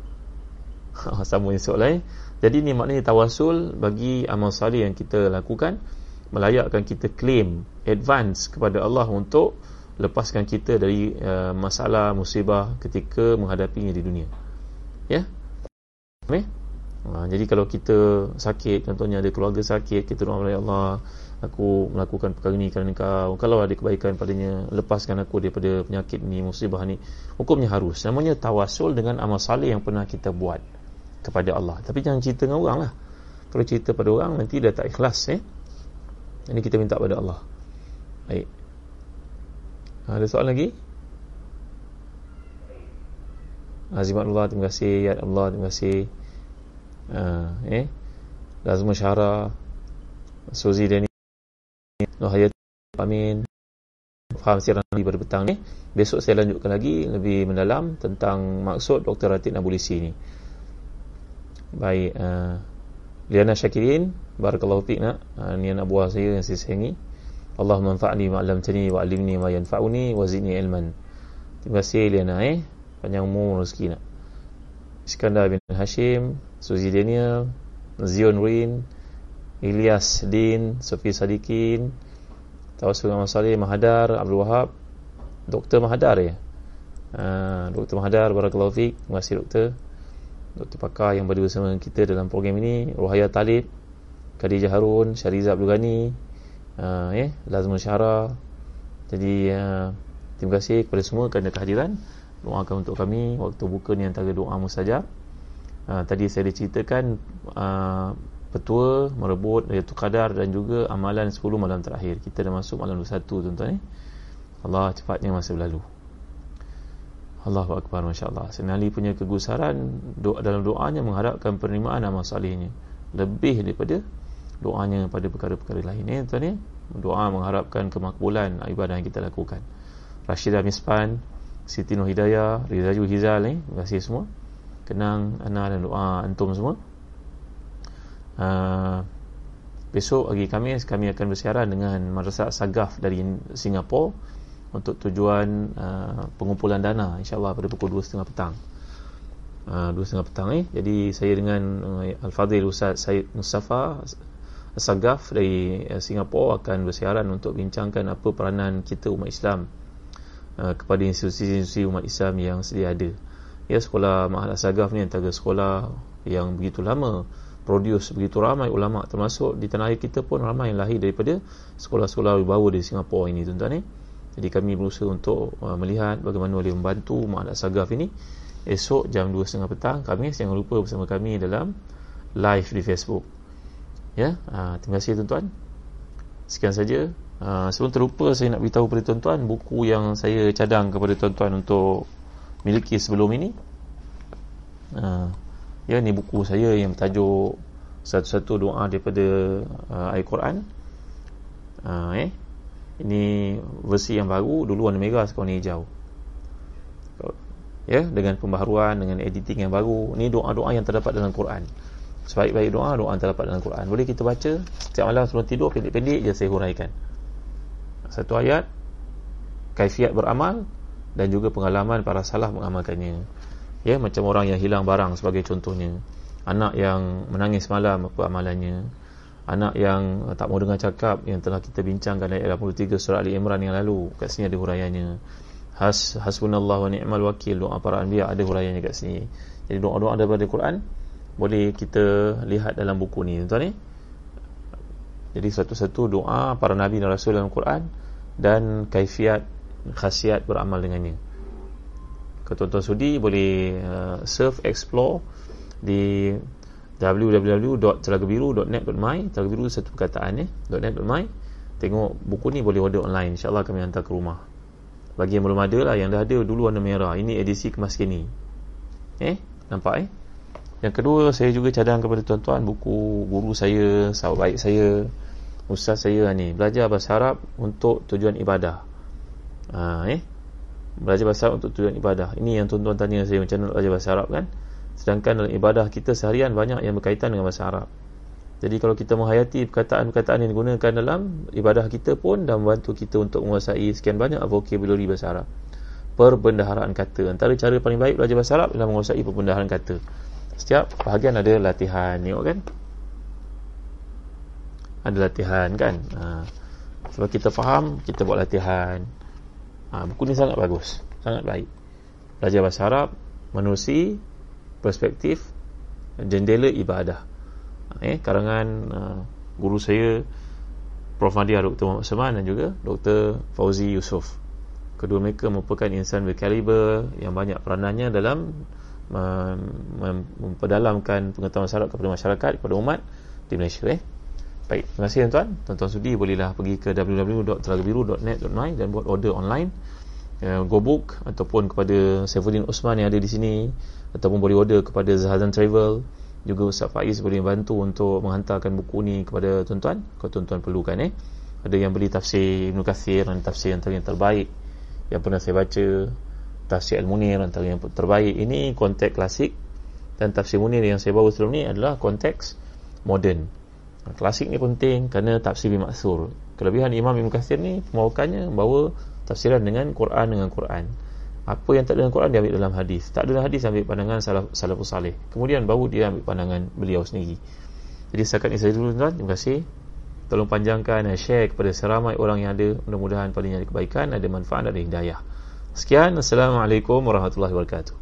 Ha, Sambung yang soalan? Jadi ni maknanya tawasul Bagi amal salih yang kita lakukan Melayakkan kita claim Advance kepada Allah untuk Lepaskan kita dari uh, masalah Musibah ketika menghadapinya di dunia. Ya? Okay Ha, jadi kalau kita sakit contohnya ada keluarga sakit kita doa kepada Allah aku melakukan perkara ini kerana kau. Kalau ada kebaikan padanya lepaskan aku daripada penyakit ni musibah ni. Hukumnya harus. Namanya tawasul dengan amal salih yang pernah kita buat kepada Allah. Tapi jangan cerita dengan orang lah. Kalau cerita pada orang nanti dah tak ikhlas eh. Ini kita minta pada Allah. Baik. Ha, ada soalan lagi? Azimatullah terima kasih. Ya Allah terima kasih eh Lazmul Syara Suzy Dani Nuhayat Amin Faham siaran Nabi pada petang ni Besok saya lanjutkan lagi Lebih mendalam Tentang maksud Dr. Ratid Nabulisi ni Baik uh, Liana Syakirin Barakallahu fiqh nak uh, Ni anak buah saya yang saya sayangi Allah manfa'ni ma'alamtani wa'alimni ma yanfa'uni wa zidni ilman Terima kasih Liana eh Panjang umur rezeki nak Iskandar bin Hashim Suzy Daniel Zion Rin Ilyas Din Sofi Sadikin Tawasul Ahmad Salih Mahadar Abdul Wahab Dr. Mahadar ya uh, Dr. Mahadar Barakallahu Fik Terima kasih Doktor Doktor Pakar yang berdua bersama kita dalam program ini Ruhaya Talib Khadijah Harun Syariza Abdul Ghani uh, eh, Lazmul Syara Jadi uh, Terima kasih kepada semua kerana kehadiran doakan untuk kami waktu buka ni antara doa mustajab uh, tadi saya diceritakan uh, petua merebut iaitu kadar dan juga amalan 10 malam terakhir. Kita dah masuk malam 21 tuan-tuan eh? Allah cepatnya masa berlalu. Allahu Akbar Masya Allah Senali punya kegusaran doa, dalam doanya mengharapkan penerimaan amal salihnya. Lebih daripada doanya pada perkara-perkara lain eh, tuan eh? doa mengharapkan kemakbulan ibadah yang kita lakukan. Rashidah Mispan Siti Nur Hidayah Rizaju Hizal ni Terima kasih semua Kenang Ana dan doa Antum semua uh, Besok pagi Kamis Kami akan bersiaran dengan Madrasah Sagaf dari Singapura Untuk tujuan uh, Pengumpulan dana InsyaAllah pada pukul 2.30 petang uh, dua setengah petang eh. Jadi saya dengan uh, Al-Fadhil Ustaz Syed Mustafa Sagaf dari uh, Singapura akan bersiaran untuk bincangkan apa peranan kita umat Islam uh, kepada institusi-institusi umat Islam yang sedia ada. Ya sekolah Mahal Sagaf ni antara sekolah yang begitu lama produce begitu ramai ulama termasuk di tanah air kita pun ramai yang lahir daripada sekolah-sekolah wibawa di Singapura ini tuan-tuan eh. Jadi kami berusaha untuk uh, melihat bagaimana boleh membantu Mahal Sagaf ini esok jam 2.30 petang kami jangan lupa bersama kami dalam live di Facebook. Ya, uh, terima kasih tuan-tuan. Sekian saja. Uh, sebelum terlupa saya nak beritahu kepada tuan-tuan buku yang saya cadang kepada tuan-tuan untuk miliki sebelum ini. Uh, ya ni buku saya yang bertajuk satu-satu doa daripada uh, Al-Quran uh, eh. Ini versi yang baru dulu warna merah sekarang warna hijau. Ya dengan pembaharuan dengan editing yang baru. Ni doa-doa yang terdapat dalam Quran. Sebaik-baik doa doa yang terdapat dalam Quran. Boleh kita baca? Setiap malam sebelum tidur pendek-pendek je saya huraikan. Satu ayat kaifiat beramal dan juga pengalaman para salaf mengamalkannya. Ya macam orang yang hilang barang sebagai contohnya. Anak yang menangis malam apa amalannya anak yang tak mau dengar cakap yang telah kita bincangkan ayat 83 surah Ali Imran yang lalu kat sini ada huraiannya. Has hasbunallahu wa ni'mal wakil doa para anbiya ada huraiannya kat sini. Jadi doa-doa daripada Quran boleh kita lihat dalam buku ni tuan ni. Jadi satu-satu doa para nabi dan rasul dalam Quran dan kaifiat khasiat beramal dengannya. Kalau tuan-tuan sudi boleh uh, surf explore di www.telagabiru.net.my telagabiru satu perkataan eh .net.my tengok buku ni boleh order online. insyaAllah kami hantar ke rumah. Bagi yang belum ada lah yang dah ada dulu warna merah. Ini edisi kemas kini eh nampak eh? Yang kedua saya juga cadang kepada tuan-tuan buku guru saya sahabat baik saya ustaz saya ni. Belajar bahasa Arab untuk tujuan ibadah ha, eh? Belajar bahasa Arab untuk tujuan ibadah. Ini yang tuan-tuan tanya saya macam mana belajar bahasa Arab kan? Sedangkan dalam ibadah kita seharian banyak yang berkaitan dengan bahasa Arab. Jadi kalau kita menghayati perkataan-perkataan yang digunakan dalam ibadah kita pun dan membantu kita untuk menguasai sekian banyak vocabulary bahasa Arab. Perbendaharaan kata. Antara cara paling baik belajar bahasa Arab adalah menguasai perbendaharaan kata. Setiap bahagian ada latihan. Tengok kan? Ada latihan kan? Ha. sebab kita faham kita buat latihan ha, buku ni sangat bagus sangat baik belajar bahasa Arab menerusi perspektif jendela ibadah eh, karangan uh, guru saya Prof. Madia Dr. Muhammad Seman dan juga Dr. Fauzi Yusof kedua mereka merupakan insan berkaliber yang banyak peranannya dalam memperdalamkan pengetahuan syarat kepada masyarakat kepada umat di Malaysia eh. Baik, terima kasih tuan-tuan. Tuan-tuan sudi bolehlah pergi ke www.telagabiru.net.my dan buat order online. Uh, go book ataupun kepada Saifuddin Osman yang ada di sini ataupun boleh order kepada Zahazan Travel. Juga Ustaz Faiz boleh bantu untuk menghantarkan buku ni kepada tuan-tuan kalau tuan-tuan perlukan eh. Ada yang beli tafsir Ibn Kathir dan tafsir yang terbaik yang pernah saya baca. Tafsir Al-Munir antara yang terbaik. Ini konteks klasik dan tafsir Munir yang saya bawa sebelum ni adalah konteks moden Klasik ni penting kerana tafsir bimaksur. Kelebihan Imam Ibn Kathir ni pembawakannya bawa tafsiran dengan Quran dengan Quran. Apa yang tak dengan Quran dia ambil dalam hadis. Tak dalam hadis ambil pandangan salaf, salafus salih. Kemudian baru dia ambil pandangan beliau sendiri. Jadi setakat ini saya dulu tuan. Terima kasih. Tolong panjangkan dan share kepada seramai orang yang ada. Mudah-mudahan padanya ada kebaikan, ada manfaat, ada hidayah. Sekian. Assalamualaikum warahmatullahi wabarakatuh.